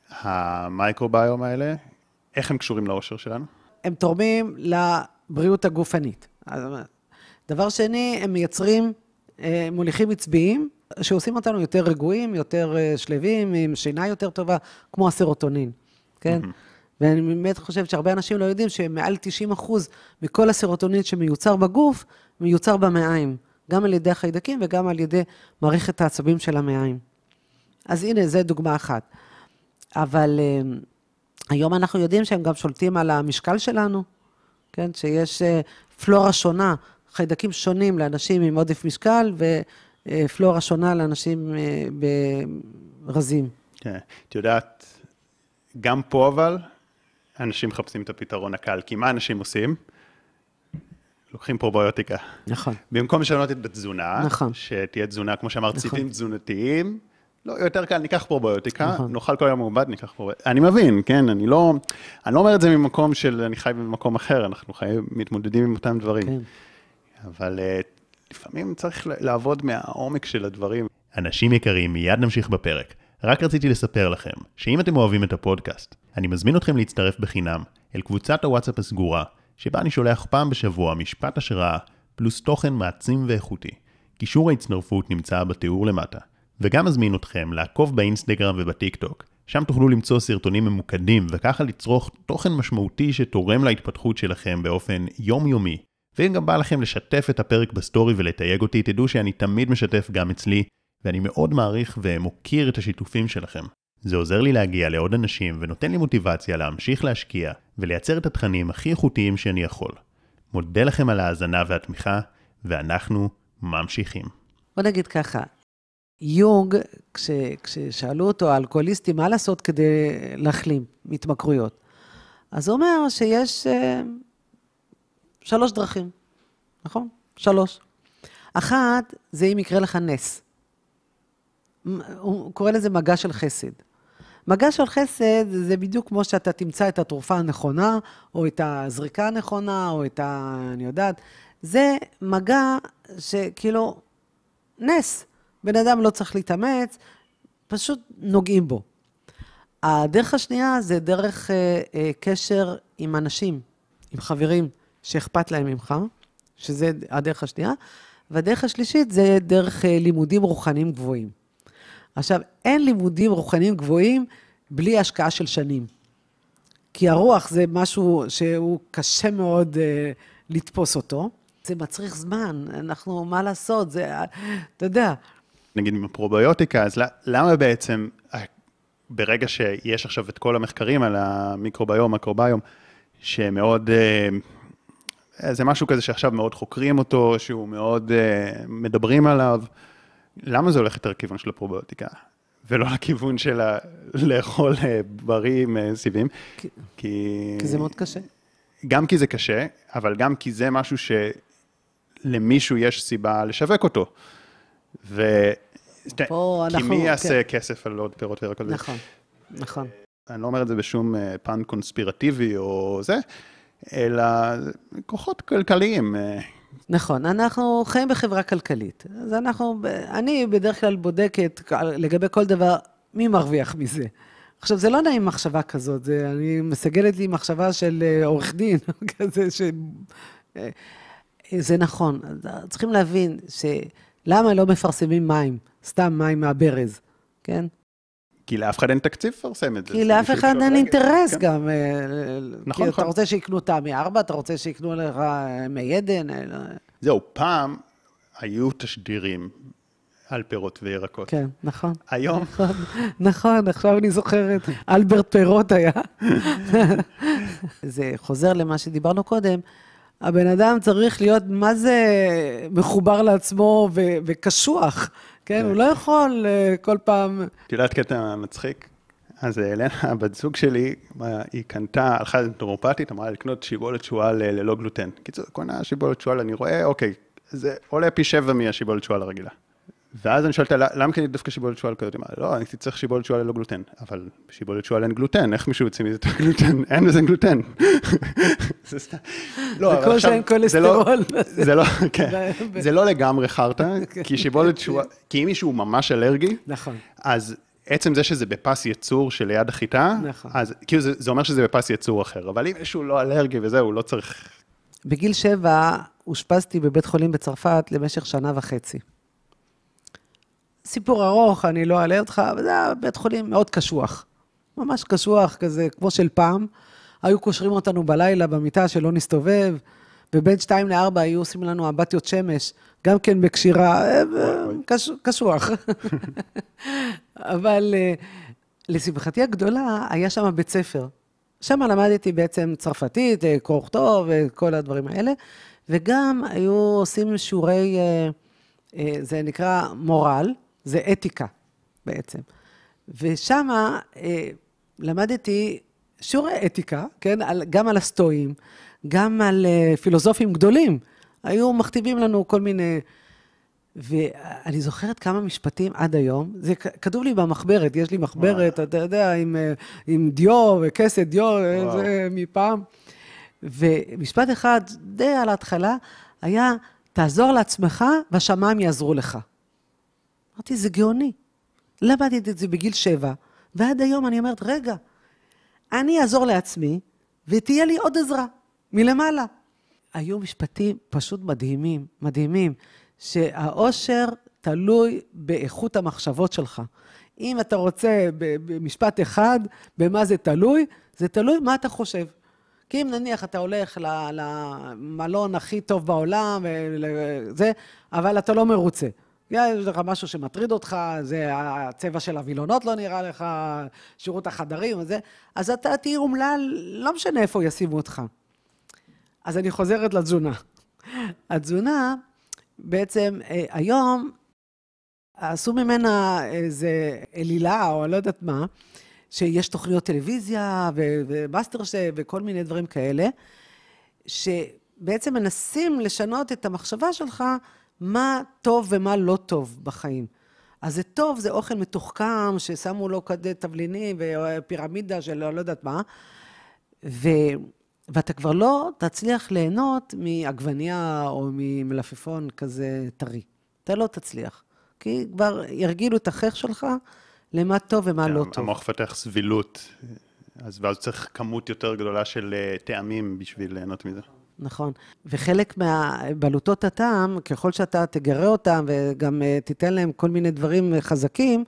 המייקרוביום האלה, איך הם קשורים לאושר שלנו? הם תורמים לבריאות הגופנית. דבר שני, הם מייצרים אה, מוליכים עצביים, שעושים אותנו יותר רגועים, יותר אה, שלווים, עם שינה יותר טובה, כמו הסרוטונין, כן? ואני באמת חושבת שהרבה אנשים לא יודעים שמעל 90 אחוז מכל הסרוטונין שמיוצר בגוף, מיוצר במעיים, גם על ידי החיידקים וגם על ידי מערכת העצבים של המעיים. אז הנה, זו דוגמה אחת. אבל אה, היום אנחנו יודעים שהם גם שולטים על המשקל שלנו, כן? שיש אה, פלורה שונה, חיידקים שונים לאנשים עם עודף משקל, ופלורה שונה לאנשים אה, ברזים. כן. את יודעת, גם פה אבל, אנשים מחפשים את הפתרון הקל, כי מה אנשים עושים? לוקחים פרוביוטיקה. נכון. במקום לשנות את התזונה, נכון. שתהיה תזונה, כמו שאמרת, נכון. סיבים תזונתיים, לא, יותר קל, ניקח פרוביוטיקה, נכון. נאכל כל היום מעובד, ניקח פרוביוטיקה. אני מבין, כן, אני לא, אני לא אומר את זה ממקום של אני חי במקום אחר, אנחנו חיים, מתמודדים עם אותם דברים. כן. אבל uh, לפעמים צריך ל- לעבוד מהעומק של הדברים. אנשים יקרים, מיד נמשיך בפרק. רק רציתי לספר לכם, שאם אתם אוהבים את הפודקאסט, אני מזמין אתכם להצטרף בחינם אל קבוצת הוואטסאפ הסגורה, שבה אני שולח פעם בשבוע משפט השראה, פלוס תוכן מעצים ואיכותי. קישור ההצטרפות נמצא בתיאור למטה. וגם מזמין אתכם לעקוב באינסטגרם ובטיק טוק. שם תוכלו למצוא סרטונים ממוקדים, וככה לצרוך תוכן משמעותי שתורם להתפתחות שלכם באופן יומיומי. ואם גם בא לכם לשתף את הפרק בסטורי ולתייג אותי, תדעו שאני תמיד משתף גם אצלי, ואני מאוד מעריך ומוקיר את השיתופים שלכם. זה עוזר לי להגיע לעוד אנשים ונותן לי מוטיבציה להמשיך להשקיע ולייצר את התכנים הכי איכותיים שאני יכול. מודה לכם על ההאזנה והתמיכה, ואנחנו ממשיכים. בוא נגיד ככה, יונג, כש, כששאלו אותו, האלכוהוליסטים, מה לעשות כדי להחלים מהתמכרויות? אז הוא אומר שיש אה, שלוש דרכים, נכון? שלוש. אחת, זה אם יקרה לך נס. הוא קורא לזה מגע של חסד. מגע של חסד זה בדיוק כמו שאתה תמצא את התרופה הנכונה, או את הזריקה הנכונה, או את ה... אני יודעת. זה מגע שכאילו, נס. בן אדם לא צריך להתאמץ, פשוט נוגעים בו. הדרך השנייה זה דרך אה, אה, קשר עם אנשים, עם חברים שאכפת להם ממך, שזה הדרך השנייה, והדרך השלישית זה דרך אה, לימודים רוחניים גבוהים. עכשיו, אין לימודים רוחניים גבוהים בלי השקעה של שנים. כי הרוח זה משהו שהוא קשה מאוד אה, לתפוס אותו. זה מצריך זמן, אנחנו, מה לעשות, זה, אה, אתה יודע, נגיד עם הפרוביוטיקה, אז למה בעצם, ה- ברגע שיש עכשיו את כל המחקרים על המיקרוביום, מקרוביום, שמאוד, אה, זה משהו כזה שעכשיו מאוד חוקרים אותו, שהוא מאוד אה, מדברים עליו, למה זה הולך יותר לכיוון של הפרוביוטיקה? ולא לכיוון של ה- לאכול אה, בריא עם אה, סיבים? כי- כי... זה מאוד קשה. גם כי זה קשה, אבל גם כי זה משהו שלמישהו יש סיבה לשווק אותו. ו... פה כי אנחנו- מי יעשה כן. כסף על עוד פירות וירקות? נכון, נכון. אני לא אומר את זה בשום אה, פן קונספירטיבי או זה, אלא כוחות כלכליים. אה. נכון, אנחנו חיים בחברה כלכלית. אז אנחנו, אני בדרך כלל בודקת לגבי כל דבר, מי מרוויח מזה. עכשיו, זה לא נעים מחשבה כזאת, זה, אני מסגלת לי מחשבה של אה, עורך דין, כזה ש... זה נכון, צריכים להבין שלמה לא מפרסמים מים, סתם מים מהברז, כן? כי לאף אחד אין תקציב לפרסם את זה. כי לאף אחד אין אינטרס כן. גם. אה, נכון, נכון. אתה רוצה שיקנו תמי 4, אתה רוצה שיקנו לך אה, מי עדן. אה, לא. זהו, פעם היו תשדירים על פירות וירקות. כן, נכון. היום? נכון, נכון, עכשיו אני זוכרת, אלברט פירות היה. זה חוזר למה שדיברנו קודם. הבן אדם צריך להיות, מה זה מחובר לעצמו וקשוח. כן, הוא לא יכול uh, כל פעם... את יודעת קטע מצחיק? אז אלנה, הבת זוג שלי, היא קנתה, הלכה לנטורופטית, אמרה לקנות שיבולת שועל ללא גלוטן. קיצור, קונה שיבולת שועל, אני רואה, אוקיי, זה עולה פי שבע מהשיבולת שועל הרגילה. ואז אני שואלת, למה קנית דווקא שיבולת שועל כזאת? לא, אני צריך שיבולת שועל ללא גלוטן. אבל בשיבולת שועל אין גלוטן, איך מישהו יוצא מזה את הגלוטן? אין לזה גלוטן. זה סתם. לא, זה כמו שאין כולסטרול. זה לא, כן. זה לא לגמרי חרטא, כי שיבולת שועל, כי אם מישהו ממש אלרגי, נכון. אז עצם זה שזה בפס ייצור שליד החיטה, נכון. אז כאילו זה, זה אומר שזה בפס ייצור אחר, אבל אם מישהו לא אלרגי וזהו, הוא לא צריך... בגיל שבע אושפזתי בבית חולים בצרפת למשך שנה וחצי. סיפור ארוך, אני לא אעלה אותך, אבל זה היה בית חולים מאוד קשוח. ממש קשוח, כזה, כמו של פעם. היו קושרים אותנו בלילה במיטה שלא נסתובב, ובין שתיים לארבע היו עושים לנו אמבטיות שמש, גם כן בקשירה, אה, קש, קשוח. אבל אה, לשמחתי הגדולה, היה שם בית ספר. שם למדתי בעצם צרפתית, אה, קרוא וכתוב וכל הדברים האלה, וגם היו עושים שיעורי, זה נקרא מורל, זה אתיקה בעצם. ושם אה, למדתי שיעורי אתיקה, כן? על, גם על הסטואים, גם על אה, פילוסופים גדולים. היו מכתיבים לנו כל מיני... ואני זוכרת כמה משפטים עד היום, זה כתוב לי במחברת, יש לי מחברת, וואו. אתה יודע, עם, אה, עם דיו וכסת דיו, אה, זה מפעם. ומשפט אחד, די על ההתחלה, היה, תעזור לעצמך והשמיים יעזרו לך. אמרתי, זה גאוני. למדתי את זה בגיל שבע, ועד היום אני אומרת, רגע, אני אעזור לעצמי, ותהיה לי עוד עזרה, מלמעלה. היו משפטים פשוט מדהימים, מדהימים, שהאושר תלוי באיכות המחשבות שלך. אם אתה רוצה במשפט אחד, במה זה תלוי, זה תלוי מה אתה חושב. כי אם נניח אתה הולך למלון הכי טוב בעולם, וזה, אבל אתה לא מרוצה. יש לך משהו שמטריד אותך, זה הצבע של הווילונות לא נראה לך, שירות החדרים וזה, אז אתה תהיה אומלל, לא משנה איפה ישימו אותך. אז אני חוזרת לתזונה. התזונה, בעצם, אה, היום עשו ממנה איזה אלילה, או לא יודעת מה, שיש תוכניות טלוויזיה ומאסטר שף וכל מיני דברים כאלה, שבעצם מנסים לשנות את המחשבה שלך מה טוב ומה לא טוב בחיים. אז זה טוב, זה אוכל מתוחכם, ששמו לו כזה תבלינים ופירמידה של לא יודעת מה, ו... ואתה כבר לא תצליח ליהנות מעגבנייה או ממלפפון כזה טרי. אתה לא תצליח. כי כבר ירגילו את החייך שלך למה טוב ומה כן, לא טוב. המוח מפתח סבילות, אז ואז צריך כמות יותר גדולה של אה, טעמים בשביל ליהנות מזה. נכון. וחלק מהבלוטות הטעם, ככל שאתה תגרה אותם וגם uh, תיתן להם כל מיני דברים חזקים,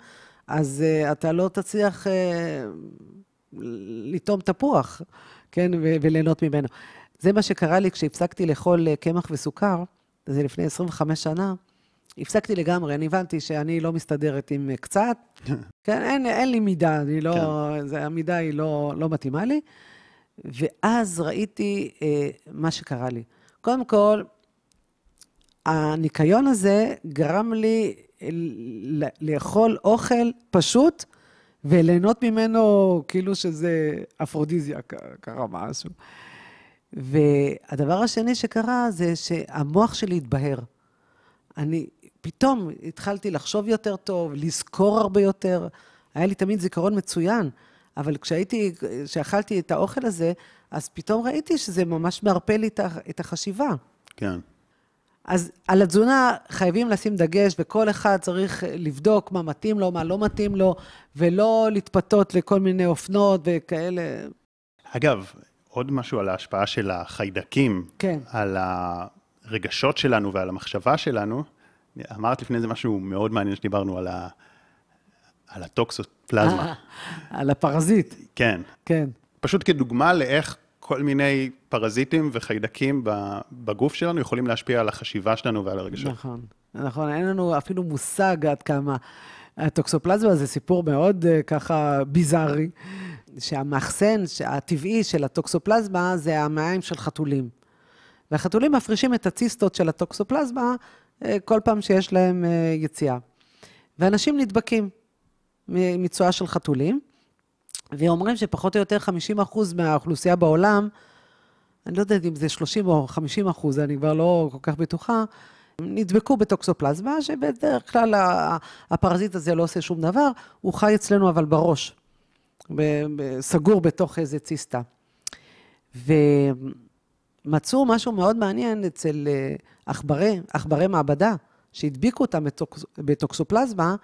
אז uh, אתה לא תצליח uh, לטעום תפוח, כן, ו- וליהנות ממנו. זה מה שקרה לי כשהפסקתי לאכול קמח וסוכר, זה לפני 25 שנה. הפסקתי לגמרי, אני הבנתי שאני לא מסתדרת עם קצת, כן, אין, אין לי מידה, אני לא, כן. זה, המידה היא לא, לא מתאימה לי. ואז ראיתי אה, מה שקרה לי. קודם כל, הניקיון הזה גרם לי לאכול אוכל פשוט וליהנות ממנו כאילו שזה אפרודיזיה, קרה משהו. והדבר השני שקרה זה שהמוח שלי התבהר. אני פתאום התחלתי לחשוב יותר טוב, לזכור הרבה יותר. היה לי תמיד זיכרון מצוין, אבל כשהייתי, כשאכלתי את האוכל הזה, אז פתאום ראיתי שזה ממש מערפל לי את החשיבה. כן. אז על התזונה חייבים לשים דגש, וכל אחד צריך לבדוק מה מתאים לו, מה לא מתאים לו, ולא להתפתות לכל מיני אופנות וכאלה. אגב, עוד משהו על ההשפעה של החיידקים, כן. על הרגשות שלנו ועל המחשבה שלנו. אמרת לפני זה משהו מאוד מעניין שדיברנו על, ה... על הטוקסופלזמה. אה, על הפרזיט, כן. כן. פשוט כדוגמה לאיך כל מיני פרזיטים וחיידקים בגוף שלנו יכולים להשפיע על החשיבה שלנו ועל הרגשות. נכון, נכון, אין לנו אפילו מושג עד כמה. הטוקסופלזמה זה סיפור מאוד אה, ככה ביזארי, שהמאחסן הטבעי של הטוקסופלזמה זה המעיים של חתולים. והחתולים מפרישים את הציסטות של הטוקסופלזמה אה, כל פעם שיש להם אה, יציאה. ואנשים נדבקים מצואה של חתולים, ואומרים שפחות או יותר 50% מהאוכלוסייה בעולם, אני לא יודעת אם זה 30 או 50 אחוז, אני כבר לא כל כך בטוחה, נדבקו בטוקסופלזמה, שבדרך כלל הפרזיט הזה לא עושה שום דבר, הוא חי אצלנו אבל בראש, סגור בתוך איזה ציסטה. ומצאו משהו מאוד מעניין אצל אה, עכברי, מעבדה, שהדביקו אותם בטוקס, בטוקסופלזמה,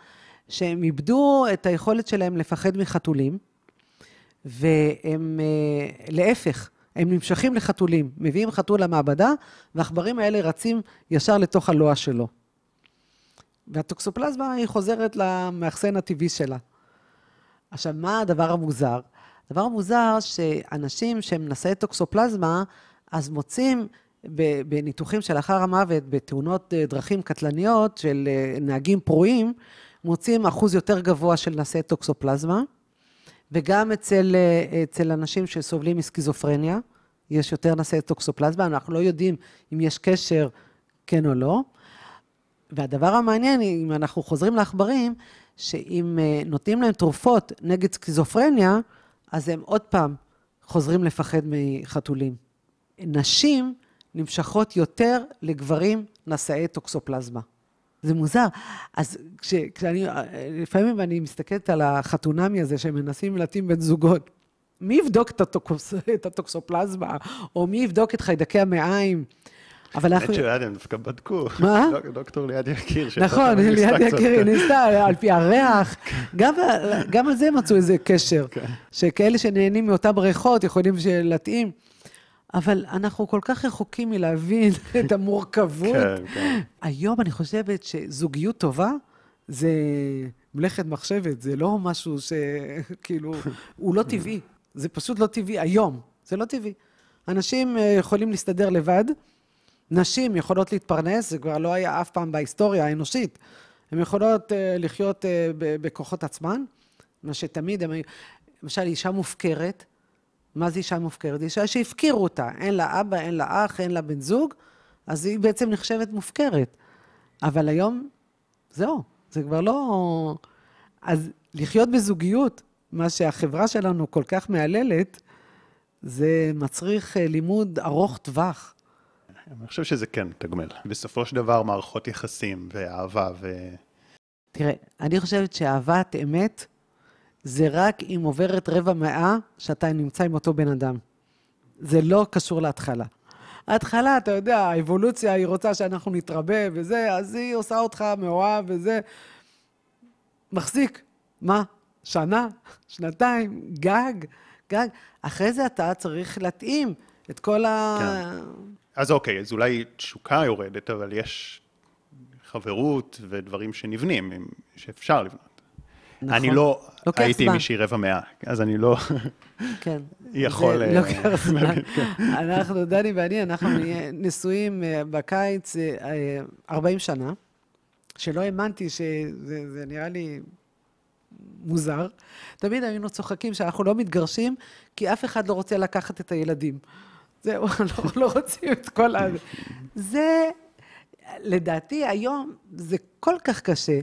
שהם איבדו את היכולת שלהם לפחד מחתולים, והם, אה, להפך, הם נמשכים לחתולים. מביאים חתול למעבדה, והעכברים האלה רצים ישר לתוך הלוע שלו. והטוקסופלזמה היא חוזרת למאחסן הטבעי שלה. עכשיו, מה הדבר המוזר? הדבר המוזר שאנשים שהם נשאי טוקסופלזמה, אז מוצאים בניתוחים שלאחר המוות, בתאונות אה, דרכים קטלניות של אה, נהגים פרועים, מוצאים אחוז יותר גבוה של נשאי טוקסופלזמה, וגם אצל, אה, אצל אנשים שסובלים מסכיזופרניה, יש יותר נשאי טוקסופלזמה, אנחנו לא יודעים אם יש קשר, כן או לא. והדבר המעניין, אם אנחנו חוזרים לעכברים, שאם אה, נותנים להם תרופות נגד סכיזופרניה, אז הם עוד פעם חוזרים לפחד מחתולים. נשים נמשכות יותר לגברים נשאי טוקסופלזמה. זה מוזר. אז כש, כשאני, לפעמים אני מסתכלת על החתונמי הזה שמנסים להתאים בין זוגות. מי יבדוק את, הטוקס, את הטוקסופלזמה, או מי יבדוק את חיידקי המעיים? אבל אנחנו... האמת שיודעת, הם דווקא בדקו. מה? דוק- דוקטור ליעד יקיר. נכון, ליד. יקיר, ניסתה, על פי הריח. גם, גם על זה מצאו איזה קשר. כן. שכאלה שנהנים מאותן ריחות יכולים להתאים. אבל אנחנו כל כך רחוקים מלהבין את המורכבות. כן, כן. היום אני חושבת שזוגיות טובה זה מלאכת מחשבת, זה לא משהו שכאילו, הוא לא טבעי. זה פשוט לא טבעי היום, זה לא טבעי. אנשים אה, יכולים להסתדר לבד, נשים יכולות להתפרנס, זה כבר לא היה אף פעם בהיסטוריה האנושית. הן יכולות אה, לחיות אה, בכוחות עצמן, מה שתמיד הם היו... למשל, אישה מופקרת, מה זה אישה מופקרת? אישה שהפקירו אותה, אין לה אבא, אין לה אח, אין לה בן זוג, אז היא בעצם נחשבת מופקרת. אבל היום, זהו, זה כבר לא... אז לחיות בזוגיות, מה שהחברה שלנו כל כך מהללת, זה מצריך אה, לימוד ארוך טווח. אני חושב שזה כן מתגמל. בסופו של דבר, מערכות יחסים ואהבה ו... תראה, אני חושבת שאהבת אמת זה רק אם עוברת רבע מאה שאתה נמצא עם אותו בן אדם. זה לא קשור להתחלה. ההתחלה, אתה יודע, האבולוציה, היא רוצה שאנחנו נתרבה וזה, אז היא עושה אותך מאוהב וזה. מחזיק. מה? שנה? שנתיים? גג? גג. אחרי זה אתה צריך להתאים את כל ה... כן. אז אוקיי, אז אולי תשוקה יורדת, אבל יש חברות ודברים שנבנים, שאפשר לבנות. נכון. אני לא הייתי עם. מישהי רבע מאה, אז אני לא... כן. יכול, זה אה, לוקח זמן. להגיד, אנחנו, דני ואני, אנחנו נהיה נשואים אה, בקיץ אה, אה, 40 שנה, שלא האמנתי שזה זה נראה לי מוזר. תמיד היינו צוחקים שאנחנו לא מתגרשים, כי אף אחד לא רוצה לקחת את הילדים. זהו, לא, לא רוצים את כל ה... זה, לדעתי, היום זה כל כך קשה.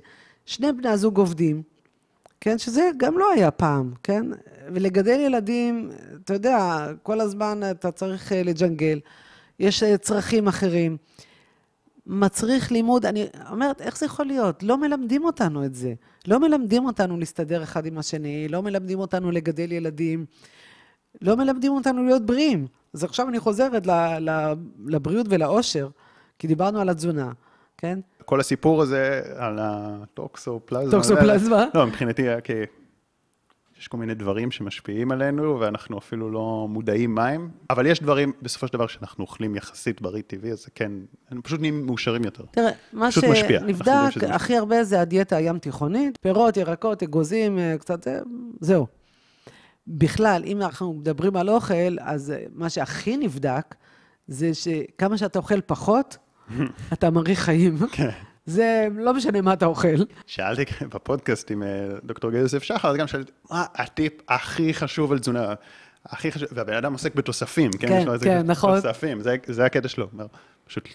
שני בני הזוג עובדים, כן? שזה גם לא היה פעם, כן? ולגדל ילדים, אתה יודע, כל הזמן אתה צריך אה, לג'נגל, יש אה, צרכים אחרים. מצריך לימוד. אני אומרת, איך זה יכול להיות? לא מלמדים אותנו את זה. לא מלמדים אותנו להסתדר אחד עם השני, לא מלמדים אותנו לגדל ילדים, לא מלמדים אותנו להיות בריאים. אז עכשיו אני חוזרת לבריאות ולאושר, כי דיברנו על התזונה, כן? כל הסיפור הזה על הטוקסופלזמה. טוקסופלזמה? לא, מבחינתי, כי יש כל מיני דברים שמשפיעים עלינו, ואנחנו אפילו לא מודעים מה הם, אבל יש דברים, בסופו של דבר, שאנחנו אוכלים יחסית בריא טבעי, אז זה כן, הם פשוט נהיים מאושרים יותר. תראה, מה שנבדק הכי הרבה זה הדיאטה הים תיכונית, פירות, ירקות, אגוזים, אה, קצת, אה, זהו. בכלל, אם אנחנו מדברים על אוכל, אז אה, מה שהכי נבדק, זה שכמה שאתה אוכל פחות, אתה מראה חיים. כן. זה לא משנה מה אתה אוכל. שאלתי בפודקאסט עם אה, דוקטור גיא יוסף שחר, אז גם שאלתי, מה הטיפ הכי חשוב על תזונה? הכי חשוב, והבן אדם עוסק בתוספים, כן? כן, כן, נכון. תוספים, זה, זה הקטע שלו, פשוט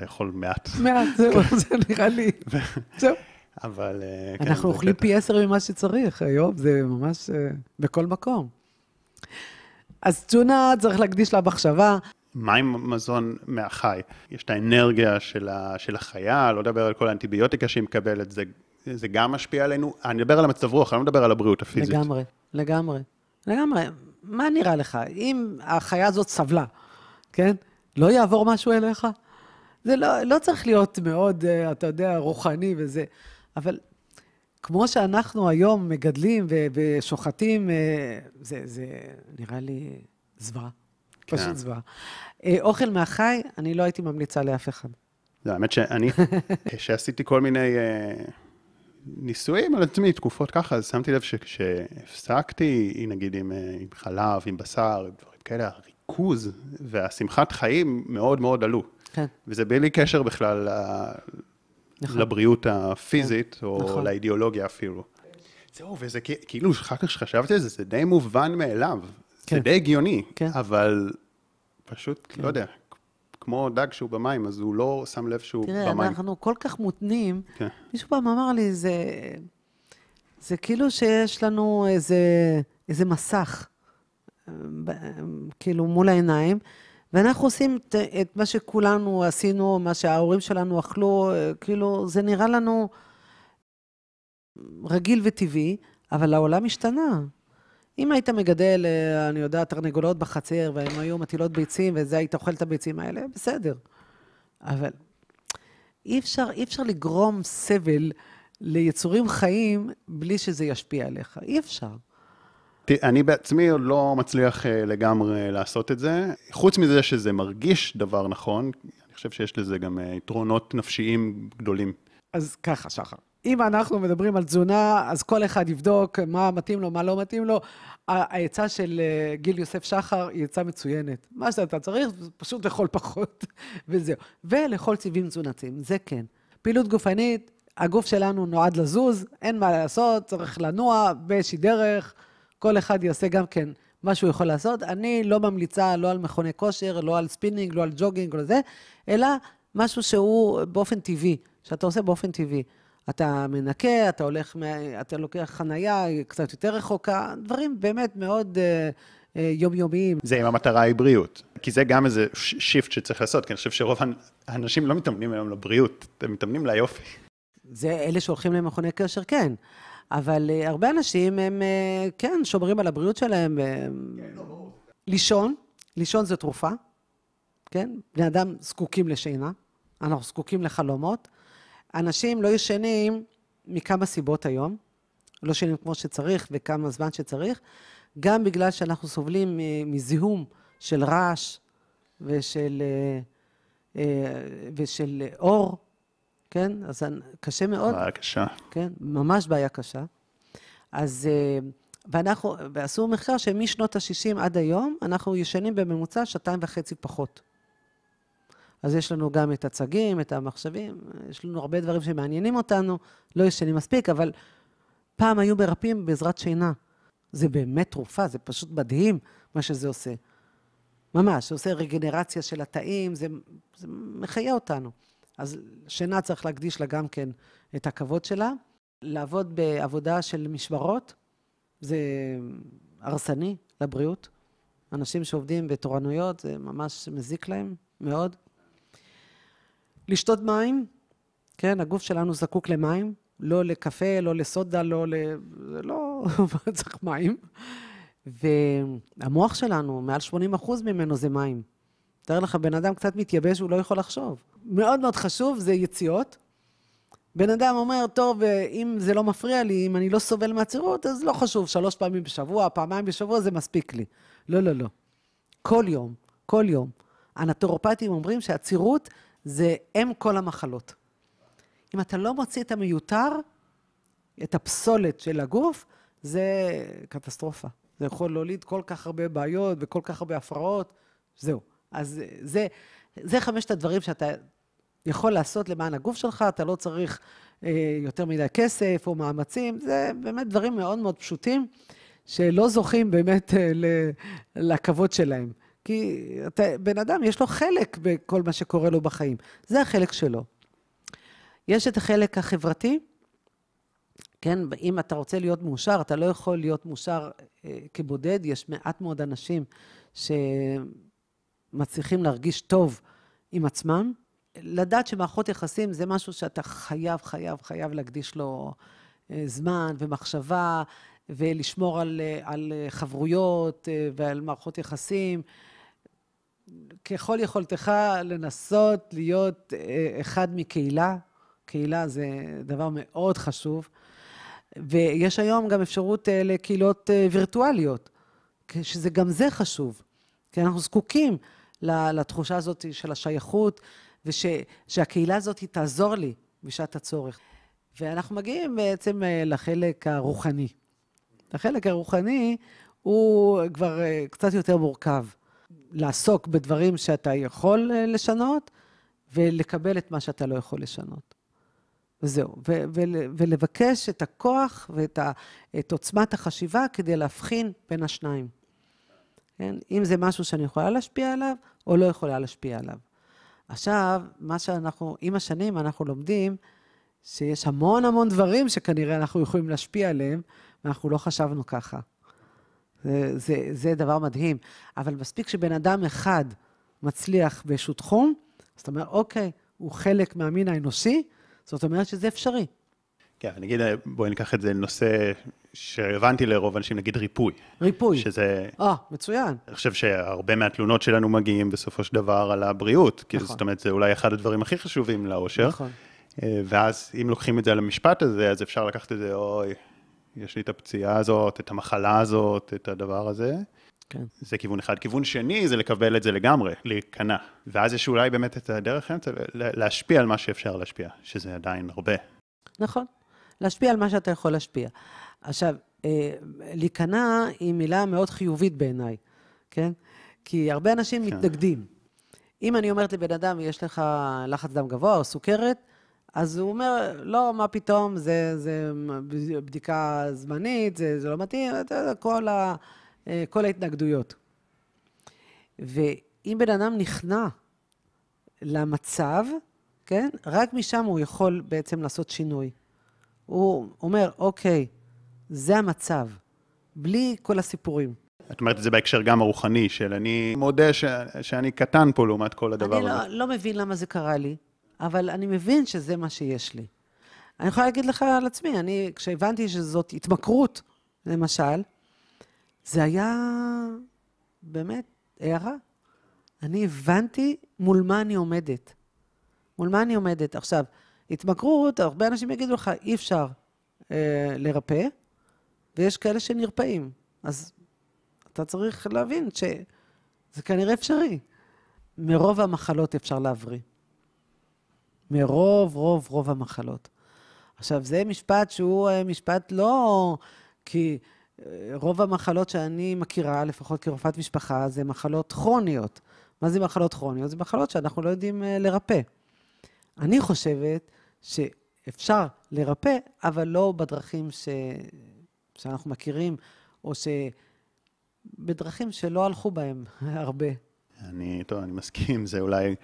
לאכול מעט. מעט, זהו, זה נראה לי, זהו. אבל, אה, כן, אנחנו אוכלים פי עשר ממה שצריך היום, זה ממש אה, בכל מקום. אז תזונה צריך להקדיש לה מחשבה. מה עם מזון מהחי? יש את האנרגיה של, ה, של החיה, לא לדבר על כל האנטיביוטיקה שהיא מקבלת, זה, זה גם משפיע עלינו. אני מדבר על המצב רוח, אני לא מדבר על הבריאות הפיזית. לגמרי, לגמרי, לגמרי. מה נראה לך? אם החיה הזאת סבלה, כן? לא יעבור משהו אליך? זה לא, לא צריך להיות מאוד, אה, אתה יודע, רוחני וזה, אבל כמו שאנחנו היום מגדלים ושוחטים, אה, זה, זה נראה לי זוועה. כן. פשוט זוועה. אה, אוכל מהחי, אני לא הייתי ממליצה לאף אחד. לא, האמת שאני, כשעשיתי כל מיני uh, ניסויים על עצמי, תקופות ככה, אז שמתי לב שכשהפסקתי, נגיד עם, uh, עם חלב, עם בשר, דברים כאלה, הריכוז והשמחת חיים מאוד מאוד עלו. כן. וזה בלי קשר בכלל נכון. לבריאות הפיזית, כן. או נכון. לאידיאולוגיה אפילו. זהו, וזה כאילו, אחר כך שחשבתי על זה, זה די מובן מאליו. כן. זה די הגיוני, כן. אבל פשוט, כן. לא יודע, כמו דג שהוא במים, אז הוא לא שם לב שהוא תראה, במים. תראה, אנחנו כל כך מותנים. כן. מישהו פעם אמר לי, זה, זה כאילו שיש לנו איזה, איזה מסך, כאילו מול העיניים, ואנחנו עושים את, את מה שכולנו עשינו, מה שההורים שלנו אכלו, כאילו, זה נראה לנו רגיל וטבעי, אבל העולם השתנה. אם היית מגדל, אה, אני יודע, תרנגולות בחצר, והן היו מטילות ביצים, וזה היית אוכל את הביצים האלה, בסדר. אבל אי אפשר, אי אפשר לגרום סבל ליצורים חיים בלי שזה ישפיע עליך. אי אפשר. אני בעצמי עוד לא מצליח אה, לגמרי לעשות את זה. חוץ מזה שזה מרגיש דבר נכון, אני חושב שיש לזה גם אה, יתרונות נפשיים גדולים. אז ככה, שחר. אם אנחנו מדברים על תזונה, אז כל אחד יבדוק מה מתאים לו, מה לא מתאים לו. העצה של אה, גיל יוסף שחר היא עצה מצוינת. מה שאתה צריך, פשוט לאכול פחות, וזהו. ולאכול צבעים תזונתיים, זה כן. פעילות גופנית, הגוף שלנו נועד לזוז, אין מה לעשות, צריך לנוע באיזושהי דרך, כל אחד יעשה גם כן מה שהוא יכול לעשות. אני לא ממליצה לא על מכוני כושר, לא על ספינינג, לא על ג'וגינג, לא זה, אלא משהו שהוא באופן טבעי, שאתה עושה באופן טבעי. אתה מנקה, אתה הולך, אתה לוקח חנייה קצת יותר רחוקה, דברים באמת מאוד אה, אה, יומיומיים. זה אם המטרה היא בריאות, כי זה גם איזה שיפט שצריך לעשות, כי אני חושב שרוב האנשים לא מתאמנים היום לבריאות, הם מתאמנים ליופי. זה אלה שהולכים למכוני קשר, כן. אבל uh, הרבה אנשים הם, כן, שומרים על הבריאות שלהם. Uh, כן, לישון, לישון זה תרופה, כן? בני אדם זקוקים לשינה, אנחנו זקוקים לחלומות. אנשים לא ישנים מכמה סיבות היום, לא ישנים כמו שצריך וכמה זמן שצריך, גם בגלל שאנחנו סובלים מזיהום של רעש ושל, אה, אה, ושל אור, כן? אז קשה מאוד. בעיה קשה. כן, ממש בעיה קשה. אז, אה, ואנחנו, ועשו מחקר שמשנות ה-60 עד היום, אנחנו ישנים בממוצע שעתיים וחצי פחות. אז יש לנו גם את הצגים, את המחשבים, יש לנו הרבה דברים שמעניינים אותנו, לא ישנים מספיק, אבל פעם היו מרפאים בעזרת שינה. זה באמת תרופה, זה פשוט מדהים מה שזה עושה. ממש, זה עושה רגנרציה של התאים, זה, זה מחיה אותנו. אז שינה צריך להקדיש לה גם כן את הכבוד שלה. לעבוד בעבודה של משמרות, זה הרסני לבריאות. אנשים שעובדים בתורנויות, זה ממש מזיק להם מאוד. לשתות מים, כן, הגוף שלנו זקוק למים, לא לקפה, לא לסודה, לא ל... לא... צריך מים. והמוח שלנו, מעל 80 אחוז ממנו זה מים. תאר לך, בן אדם קצת מתייבש, הוא לא יכול לחשוב. מאוד מאוד חשוב, זה יציאות. בן אדם אומר, טוב, אם זה לא מפריע לי, אם אני לא סובל מעצירות, אז לא חשוב, שלוש פעמים בשבוע, פעמיים בשבוע, זה מספיק לי. לא, לא, לא. כל יום, כל יום. הנטורופטים אומרים שעצירות זה אם כל המחלות. אם אתה לא מוציא את המיותר, את הפסולת של הגוף, זה קטסטרופה. זה יכול להוליד כל כך הרבה בעיות וכל כך הרבה הפרעות, זהו. אז זה, זה חמשת הדברים שאתה יכול לעשות למען הגוף שלך, אתה לא צריך אה, יותר מדי כסף או מאמצים, זה באמת דברים מאוד מאוד פשוטים, שלא זוכים באמת אה, לכבוד שלהם. כי אתה, בן אדם, יש לו חלק בכל מה שקורה לו בחיים. זה החלק שלו. יש את החלק החברתי, כן, אם אתה רוצה להיות מאושר, אתה לא יכול להיות מאושר אה, כבודד, יש מעט מאוד אנשים שמצליחים להרגיש טוב עם עצמם. לדעת שמערכות יחסים זה משהו שאתה חייב, חייב, חייב להקדיש לו אה, זמן ומחשבה, ולשמור על, אה, על חברויות ועל מערכות יחסים. ככל יכולתך לנסות להיות אחד מקהילה. קהילה זה דבר מאוד חשוב. ויש היום גם אפשרות אה, לקהילות אה, וירטואליות, שזה גם זה חשוב. כי אנחנו זקוקים לתחושה הזאת של השייכות, ושהקהילה הזאת תעזור לי בשעת הצורך. ואנחנו מגיעים בעצם אה, לחלק הרוחני. החלק הרוחני הוא כבר קצת יותר מורכב. לעסוק בדברים שאתה יכול לשנות, ולקבל את מה שאתה לא יכול לשנות. וזהו, ו- ו- ולבקש את הכוח ואת ה- את עוצמת החשיבה כדי להבחין בין השניים. כן? אם זה משהו שאני יכולה להשפיע עליו, או לא יכולה להשפיע עליו. עכשיו, מה שאנחנו, עם השנים אנחנו לומדים שיש המון המון דברים שכנראה אנחנו יכולים להשפיע עליהם, ואנחנו לא חשבנו ככה. זה, זה, זה דבר מדהים. אבל מספיק שבן אדם אחד מצליח באיזשהו תחום, זאת אומרת, אוקיי, הוא חלק מהמין האנושי, זאת אומרת שזה אפשרי. כן, נגיד, בואי ניקח את זה לנושא שרלוונטי לרוב אנשים, נגיד ריפוי. ריפוי. שזה... אה, מצוין. אני חושב שהרבה מהתלונות שלנו מגיעים בסופו של דבר על הבריאות. נכון. כי זאת אומרת, זה אולי אחד הדברים הכי חשובים לאושר. נכון. אה, ואז אם לוקחים את זה על המשפט הזה, אז אפשר לקחת את זה, אוי, יש לי את הפציעה הזאת, את המחלה הזאת, את הדבר הזה. כן. זה כיוון אחד. כיוון שני זה לקבל את זה לגמרי, להיכנע. ואז יש אולי באמת את הדרך אמצע להשפיע על מה שאפשר להשפיע, שזה עדיין הרבה. נכון, להשפיע על מה שאתה יכול להשפיע. עכשיו, אה, להיכנע היא מילה מאוד חיובית בעיניי, כן? כי הרבה אנשים כן. מתנגדים. אם אני אומרת לבן אדם, יש לך לחץ דם גבוה או סוכרת, אז הוא אומר, לא, מה פתאום, זה, זה בדיקה זמנית, זה, זה לא מתאים, כל ה... אה, כל ההתנגדויות. ואם בן אדם נכנע למצב, כן, רק משם הוא יכול בעצם לעשות שינוי. הוא אומר, אוקיי, זה המצב, בלי כל הסיפורים. את אומרת את זה בהקשר גם הרוחני, של אני מודה ש, שאני קטן פה לעומת כל הדבר אני הזה. אני לא, לא מבין למה זה קרה לי, אבל אני מבין שזה מה שיש לי. אני יכולה להגיד לך על עצמי, אני, כשהבנתי שזאת התמכרות, למשל, זה היה באמת הערה. אני הבנתי מול מה אני עומדת. מול מה אני עומדת. עכשיו, התמכרות, הרבה אנשים יגידו לך, אי אפשר אה, לרפא, ויש כאלה שנרפאים. אז אתה צריך להבין שזה כנראה אפשרי. מרוב המחלות אפשר להבריא. מרוב, רוב, רוב המחלות. עכשיו, זה משפט שהוא אה, משפט לא כי רוב המחלות שאני מכירה, לפחות כרופאת משפחה, זה מחלות כרוניות. מה זה מחלות כרוניות? זה מחלות שאנחנו לא יודעים אה, לרפא. אני חושבת שאפשר לרפא, אבל לא בדרכים ש... שאנחנו מכירים, או שבדרכים שלא הלכו בהם הרבה. אני, טוב, אני מסכים, זה אולי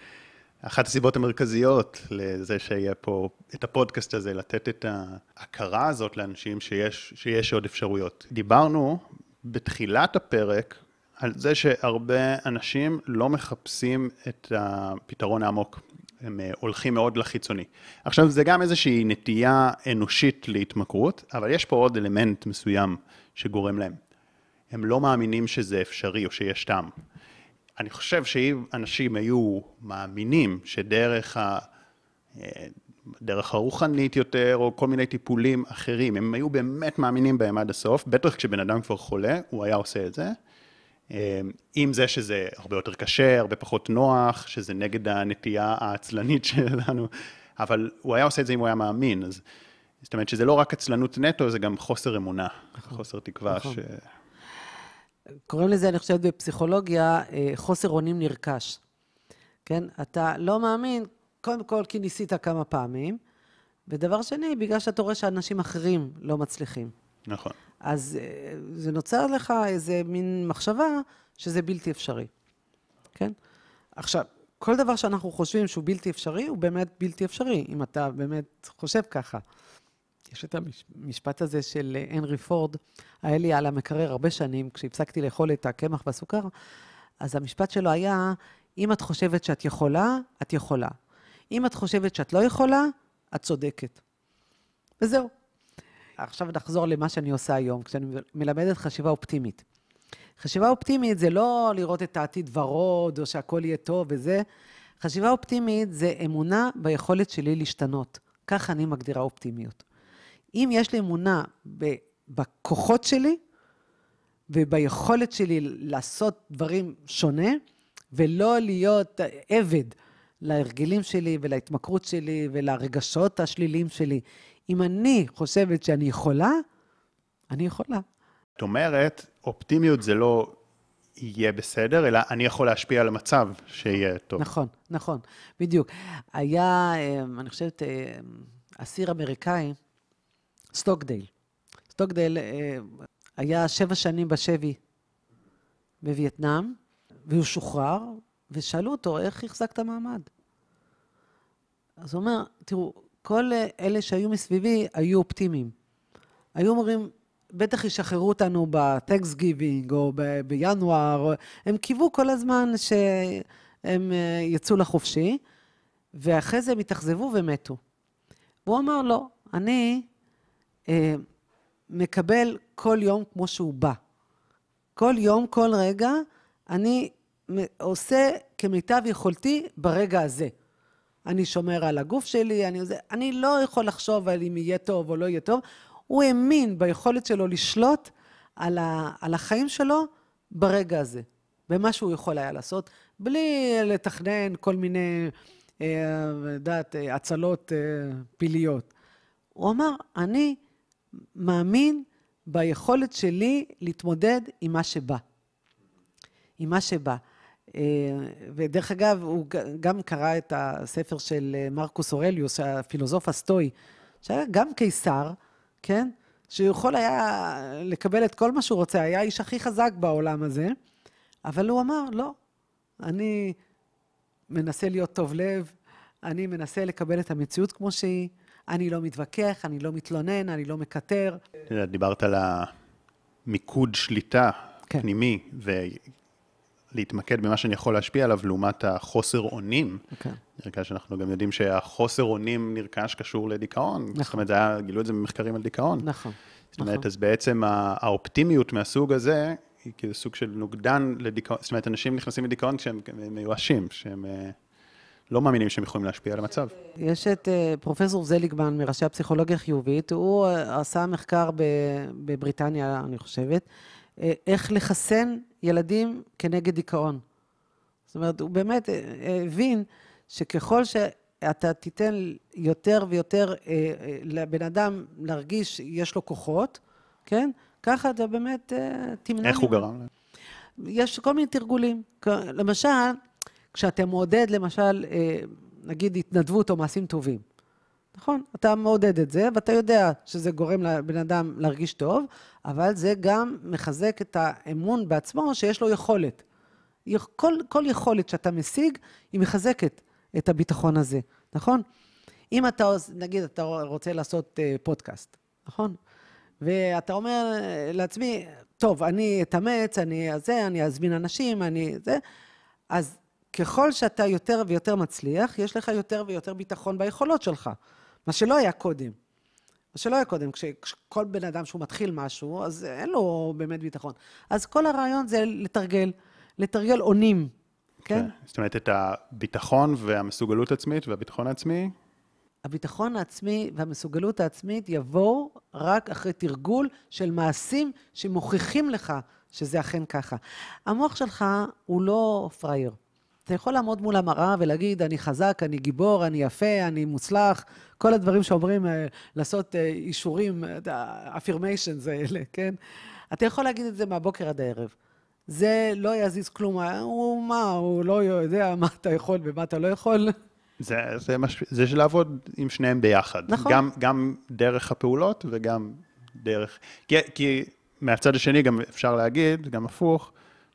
אחת הסיבות המרכזיות לזה שיהיה פה את הפודקאסט הזה, לתת את ההכרה הזאת לאנשים שיש, שיש עוד אפשרויות. דיברנו בתחילת הפרק על זה שהרבה אנשים לא מחפשים את הפתרון העמוק. הם אה, הולכים מאוד לחיצוני. עכשיו, זה גם איזושהי נטייה אנושית להתמכרות, אבל יש פה עוד אלמנט מסוים שגורם להם. הם לא מאמינים שזה אפשרי או שיש טעם. אני חושב שאם אנשים היו מאמינים שדרך ה... אה, דרך הרוחנית יותר, או כל מיני טיפולים אחרים, הם היו באמת מאמינים בהם עד הסוף, בטח כשבן אדם כבר חולה, הוא היה עושה את זה. אה, עם זה שזה הרבה יותר קשה, הרבה פחות נוח, שזה נגד הנטייה העצלנית שלנו, אבל הוא היה עושה את זה אם הוא היה מאמין, אז זאת אומרת שזה לא רק עצלנות נטו, זה גם חוסר אמונה, נכון, חוסר תקווה. נכון. ש... קוראים לזה, אני חושבת, בפסיכולוגיה, אה, חוסר אונים נרכש. כן? אתה לא מאמין, קודם כל כי ניסית כמה פעמים, ודבר שני, בגלל שאתה רואה שאנשים אחרים לא מצליחים. נכון. אז אה, זה נוצר לך איזה מין מחשבה שזה בלתי אפשרי, כן? עכשיו, כל דבר שאנחנו חושבים שהוא בלתי אפשרי, הוא באמת בלתי אפשרי, אם אתה באמת חושב ככה. יש את המשפט הזה של אה, הנרי פורד, היה לי על המקרר הרבה שנים, כשהפסקתי לאכול את הקמח והסוכר, אז המשפט שלו היה, אם את חושבת שאת יכולה, את יכולה. אם את חושבת שאת לא יכולה, את צודקת. וזהו. עכשיו נחזור למה שאני עושה היום, כשאני מלמדת חשיבה אופטימית. חשיבה אופטימית זה לא לראות את העתיד ורוד, או שהכל יהיה טוב וזה. חשיבה אופטימית זה אמונה ביכולת שלי להשתנות. ככה אני מגדירה אופטימיות. אם יש לי אמונה בכוחות שלי וביכולת שלי לעשות דברים שונה, ולא להיות עבד להרגלים שלי ולהתמכרות שלי ולרגשות השליליים שלי. אם אני חושבת שאני יכולה, אני יכולה. את אומרת, אופטימיות זה לא יהיה בסדר, אלא אני יכול להשפיע על המצב שיהיה טוב. נכון, נכון, בדיוק. היה, אה, אני חושבת, אה, אסיר אמריקאי, סטוקדייל. סטוקדייל אה, היה שבע שנים בשבי בווייטנאם, והוא שוחרר, ושאלו אותו, איך החזקת מעמד? אז הוא אומר, תראו, כל אלה שהיו מסביבי היו אופטימיים. היו אומרים, בטח ישחררו אותנו ב Thanksgiving או ב- בינואר, הם קיוו כל הזמן שהם אה, יצאו לחופשי, ואחרי זה הם התאכזבו ומתו. והוא אמר, לא, אני מקבל כל יום כמו שהוא בא. כל יום, כל רגע, אני עושה כמיטב יכולתי ברגע הזה. אני שומר על הגוף שלי, אני, אני לא יכול לחשוב על אם יהיה טוב או לא יהיה טוב. הוא האמין ביכולת שלו לשלוט על, ה, על החיים שלו ברגע הזה, במה שהוא יכול היה לעשות, בלי לתכנן כל מיני, אה, יודעת, אה, הצלות אה, פיליות. הוא אמר, אני מאמין ביכולת שלי להתמודד עם מה שבא. עם מה שבא. אה, ודרך אגב, הוא גם קרא את הספר של אה, מרקוס אורליוס, הפילוסוף הסטואי, שהיה גם קיסר, כן? שיכול היה לקבל את כל מה שהוא רוצה, היה האיש הכי חזק בעולם הזה, אבל הוא אמר, לא, אני מנסה להיות טוב לב, אני מנסה לקבל את המציאות כמו שהיא, אני לא מתווכח, אני לא מתלונן, אני לא מקטר. דיברת על המיקוד שליטה כן. פנימי, ולהתמקד במה שאני יכול להשפיע עליו, לעומת החוסר אונים. כן. נרכש שאנחנו גם יודעים שהחוסר אונים נרכש קשור לדיכאון. נכון. זאת אומרת, זה היה, גילו את זה במחקרים על דיכאון. נכון. זאת אומרת, נכון. אז בעצם האופטימיות מהסוג הזה, היא כאילו סוג של נוגדן לדיכאון, זאת אומרת, אנשים נכנסים לדיכאון כשהם מיואשים, שהם... לא מאמינים שהם יכולים להשפיע על המצב. יש את אה, פרופסור זליגמן מראשי הפסיכולוגיה החיובית, הוא אה, עשה מחקר בבריטניה, אני חושבת, אה, איך לחסן ילדים כנגד דיכאון. זאת אומרת, הוא באמת הבין שככל שאתה תיתן יותר ויותר לבן אדם להרגיש, יש לו כוחות, כן? ככה אתה באמת תמנע... איך הוא גרם להם? יש כל מיני תרגולים. למשל, כשאתה מעודד, למשל, אה, נגיד התנדבות או מעשים טובים, נכון? אתה מעודד את זה, ואתה יודע שזה גורם לבן אדם להרגיש טוב, אבל זה גם מחזק את האמון בעצמו שיש לו יכולת. כל, כל יכולת שאתה משיג, היא מחזקת את הביטחון הזה, נכון? אם אתה, נגיד, אתה רוצה לעשות uh, פודקאסט, נכון? ואתה אומר לעצמי, טוב, אני אתאמץ, אני זה, אני אזמין אנשים, אני זה, אז ככל שאתה יותר ויותר מצליח, יש לך יותר ויותר ביטחון ביכולות שלך, מה שלא היה קודם. מה שלא היה קודם, כש- כשכל בן אדם שהוא מתחיל משהו, אז אין לו באמת ביטחון. אז כל הרעיון זה לתרגל, לתרגל אונים, כן? זאת אומרת, את הביטחון והמסוגלות עצמית והביטחון העצמי, הביטחון העצמי והמסוגלות העצמית יבואו רק אחרי תרגול של מעשים שמוכיחים לך שזה אכן ככה. המוח שלך הוא לא פראייר. אתה יכול לעמוד מול המראה ולהגיד, אני חזק, אני גיבור, אני יפה, אני מוצלח, כל הדברים שאומרים, אה, לעשות אה, אישורים, affirmations האלה, כן? אתה יכול להגיד את זה מהבוקר עד הערב. זה לא יזיז כלום, הוא מה, הוא לא יודע מה אתה יכול ומה אתה לא יכול. זה, זה, מש... זה של לעבוד עם שניהם ביחד. נכון. גם, גם דרך הפעולות וגם דרך... כי, כי מהצד השני גם אפשר להגיד, גם הפוך,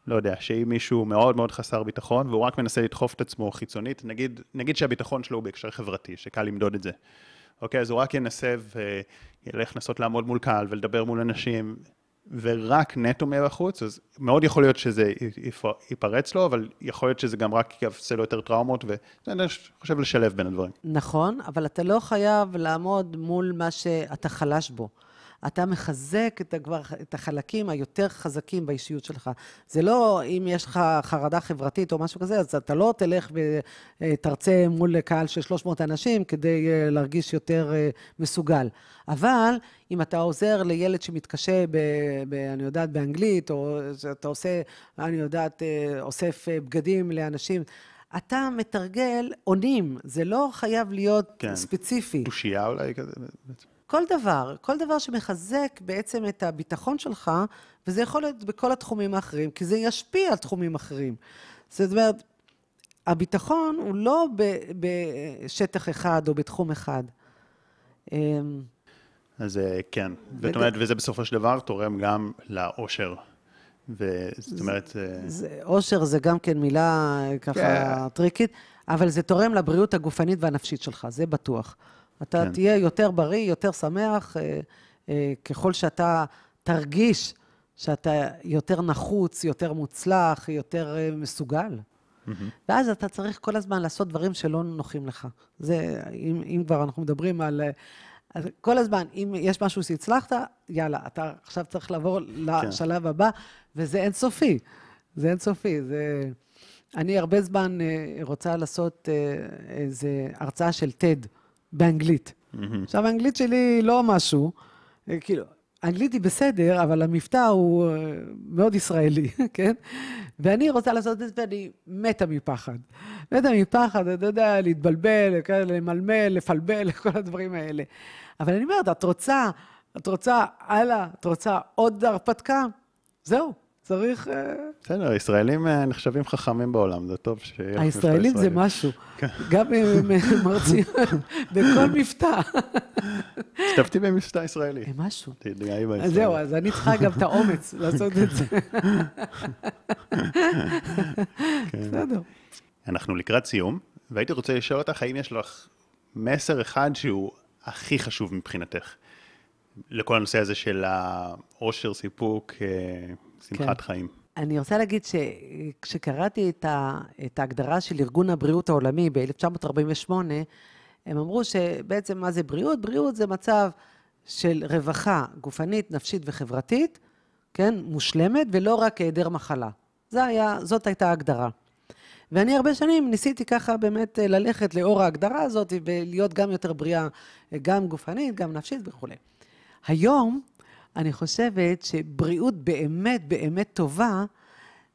לא יודע, שאם מישהו מאוד מאוד חסר ביטחון, והוא רק מנסה לדחוף את עצמו חיצונית, נגיד, נגיד שהביטחון שלו הוא בהקשר חברתי, שקל למדוד את זה. אוקיי, אז הוא רק ינסה וילך לנסות לעמוד מול קהל ולדבר מול אנשים, ורק נטו מבחוץ, אז מאוד יכול להיות שזה יפ- ייפרץ לו, אבל יכול להיות שזה גם רק יעשה לו יותר טראומות, ואני חושב לשלב בין הדברים. נכון, אבל אתה לא חייב לעמוד מול מה שאתה חלש בו. אתה מחזק את, כבר, את החלקים היותר חזקים באישיות שלך. זה לא אם יש לך חרדה חברתית או משהו כזה, אז אתה לא תלך ותרצה מול קהל של 300 אנשים כדי אה, להרגיש יותר אה, מסוגל. אבל אם אתה עוזר לילד שמתקשה, ב, ב, אני יודעת, באנגלית, או אתה עושה, אני יודעת, אה, אוסף בגדים לאנשים, אתה מתרגל אונים, זה לא חייב להיות כן. ספציפי. תושייה אולי כזה? כל דבר, כל דבר שמחזק בעצם את הביטחון שלך, וזה יכול להיות בכל התחומים האחרים, כי זה ישפיע על תחומים אחרים. זאת אומרת, הביטחון הוא לא בשטח אחד או בתחום אחד. אמ, אז אה, כן, זאת אומרת, וזה בסופו של דבר תורם גם לאושר. וזאת אומרת, אה, זה- אושר זה גם כן מילה אה, ככה כן. טריקית, אבל זה תורם לבריאות הגופנית והנפשית שלך, זה בטוח. אתה כן. תהיה יותר בריא, יותר שמח, אה, אה, ככל שאתה תרגיש שאתה יותר נחוץ, יותר מוצלח, יותר אה, מסוגל. ואז אתה צריך כל הזמן לעשות דברים שלא נוחים לך. זה, אם, אם כבר אנחנו מדברים על... אה, אז כל הזמן, אם יש משהו שהצלחת, יאללה, אתה עכשיו צריך לעבור לשלב הבא, וזה אינסופי. זה אינסופי. זה... אני הרבה זמן אה, רוצה לעשות אה, איזה הרצאה של TED באנגלית. עכשיו, האנגלית שלי לא משהו, אה, כאילו, האנגלית היא בסדר, אבל המבטא הוא אה, מאוד ישראלי, כן? ואני רוצה לעשות את זה, ואני מתה מפחד. מתה מפחד, אתה יודע, להתבלבל, כאלה, למלמל, לפלבל, כל הדברים האלה. אבל אני אומרת, את רוצה, את רוצה, הלאה, את רוצה עוד הרפתקה? זהו, צריך... אה, בסדר, ישראלים אה, נחשבים חכמים בעולם, זה טוב שיהיה לך מבטא הישראלים זה. משהו. גם אם הם מרצים בכל מבטא. השתתפתי במבטא ישראלי. משהו. תתגאי אז בישראלי. זהו, אז אני צריכה גם את האומץ לעשות את זה. בסדר. אנחנו לקראת סיום, והייתי רוצה לשאול אותך, האם יש לך מסר אחד שהוא הכי חשוב מבחינתך? לכל הנושא הזה של העושר, סיפוק, אה, שמחת כן. חיים. אני רוצה להגיד שכשקראתי את, ה, את ההגדרה של ארגון הבריאות העולמי ב-1948, הם אמרו שבעצם מה זה בריאות? בריאות זה מצב של רווחה גופנית, נפשית וחברתית, כן, מושלמת, ולא רק היעדר מחלה. זה היה, זאת הייתה ההגדרה. ואני הרבה שנים ניסיתי ככה באמת ללכת לאור ההגדרה הזאת ולהיות גם יותר בריאה, אה, גם גופנית, גם נפשית וכולי. היום אני חושבת שבריאות באמת באמת טובה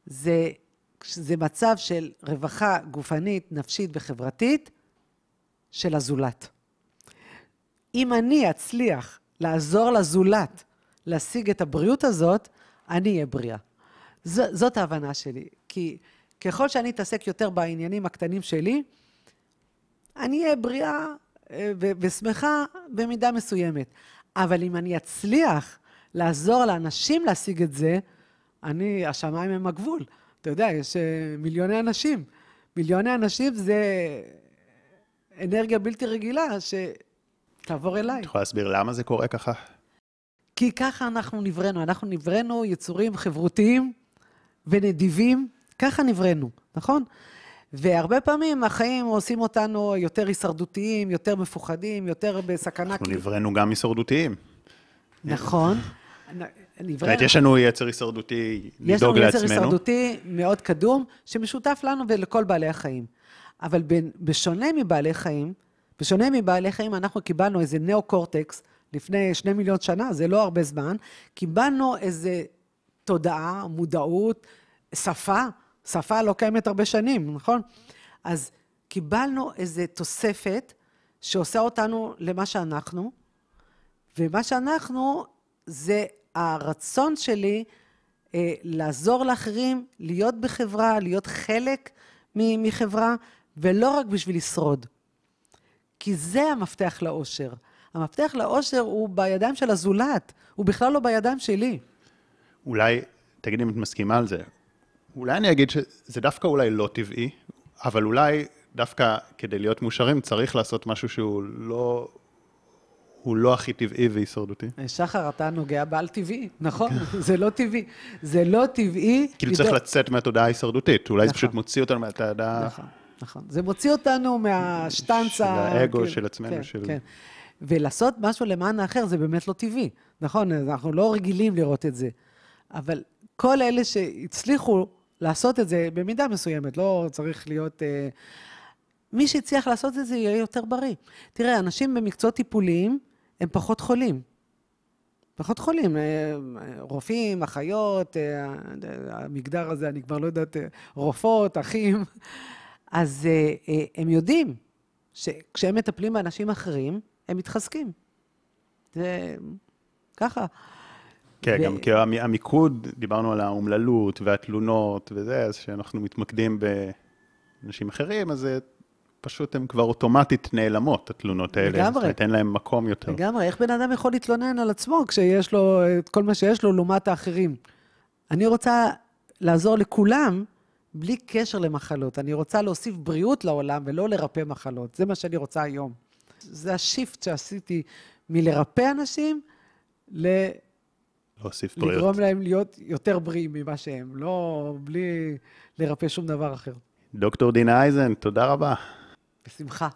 זה, זה מצב של רווחה גופנית, נפשית וחברתית של הזולת. אם אני אצליח לעזור לזולת להשיג את הבריאות הזאת, אני אהיה בריאה. ז, זאת ההבנה שלי. כי ככל שאני אתעסק יותר בעניינים הקטנים שלי, אני אהיה בריאה אה, ושמחה במידה מסוימת. אבל אם אני אצליח לעזור לאנשים להשיג את זה, אני, השמיים הם הגבול. אתה יודע, יש אה, מיליוני אנשים. מיליוני אנשים זה אנרגיה בלתי רגילה שתעבור אליי. את יכולה להסביר למה זה קורה ככה? כי ככה אנחנו נבראנו. אנחנו נבראנו יצורים חברותיים ונדיבים, ככה נבראנו, נכון? והרבה פעמים החיים עושים אותנו יותר הישרדותיים, יותר מפוחדים, יותר בסכנה. אנחנו נבראנו גם הישרדותיים. נכון. אומרת, יש לנו יצר הישרדותי לדאוג לעצמנו. יש לנו יצר הישרדותי מאוד קדום, שמשותף לנו ולכל בעלי החיים. אבל בשונה מבעלי חיים, בשונה מבעלי חיים, אנחנו קיבלנו איזה נאו-קורטקס לפני שני מיליון שנה, זה לא הרבה זמן, קיבלנו איזה תודעה, מודעות, שפה, שפה לא קיימת הרבה שנים, נכון? אז קיבלנו איזה תוספת שעושה אותנו למה שאנחנו, ומה שאנחנו זה הרצון שלי אה, לעזור לאחרים, להיות בחברה, להיות חלק מחברה, ולא רק בשביל לשרוד. כי זה המפתח לאושר. המפתח לאושר הוא בידיים של הזולת, הוא בכלל לא בידיים שלי. אולי, תגידי אם את מסכימה על זה, אולי אני אגיד שזה דווקא אולי לא טבעי, אבל אולי דווקא כדי להיות מאושרים צריך לעשות משהו שהוא לא, הוא לא הכי טבעי והישרדותי. שחר, אתה נוגע בעל טבעי, נכון? כן. זה לא טבעי. זה לא טבעי. כאילו צריך לצאת מהתודעה ההישרדותית, אולי זה נכון. פשוט מוציא אותנו מהתודעה... נכון, נכון. זה מוציא אותנו מהשטנצה... של האגו כן, של עצמנו. כן, של... כן. ולעשות משהו למען האחר זה באמת לא טבעי, נכון? אנחנו לא רגילים לראות את זה. אבל כל אלה שהצליחו לעשות את זה במידה מסוימת, לא צריך להיות... אה, מי שהצליח לעשות את זה יהיה יותר בריא. תראה, אנשים במקצועות טיפוליים הם פחות חולים. פחות חולים, אה, רופאים, אחיות, אה, המגדר הזה, אני כבר לא יודעת, רופאות, אחים. אז הם יודעים שכשהם מטפלים באנשים אחרים, הם מתחזקים. זה ככה. כן, ו... גם כי המיקוד, דיברנו על האומללות והתלונות וזה, אז כשאנחנו מתמקדים באנשים אחרים, אז פשוט הן כבר אוטומטית נעלמות, התלונות האלה. לגמרי. זאת אומרת, אין להן מקום יותר. לגמרי, איך בן אדם יכול להתלונן על עצמו כשיש לו את כל מה שיש לו לעומת האחרים? אני רוצה לעזור לכולם בלי קשר למחלות. אני רוצה להוסיף בריאות לעולם ולא לרפא מחלות. זה מה שאני רוצה היום. זה השיפט שעשיתי מלרפא אנשים ל... להוסיף בריאות. לגרום להם להיות יותר בריאים ממה שהם, לא בלי לרפא שום דבר אחר. דוקטור דינה אייזן, תודה רבה. בשמחה.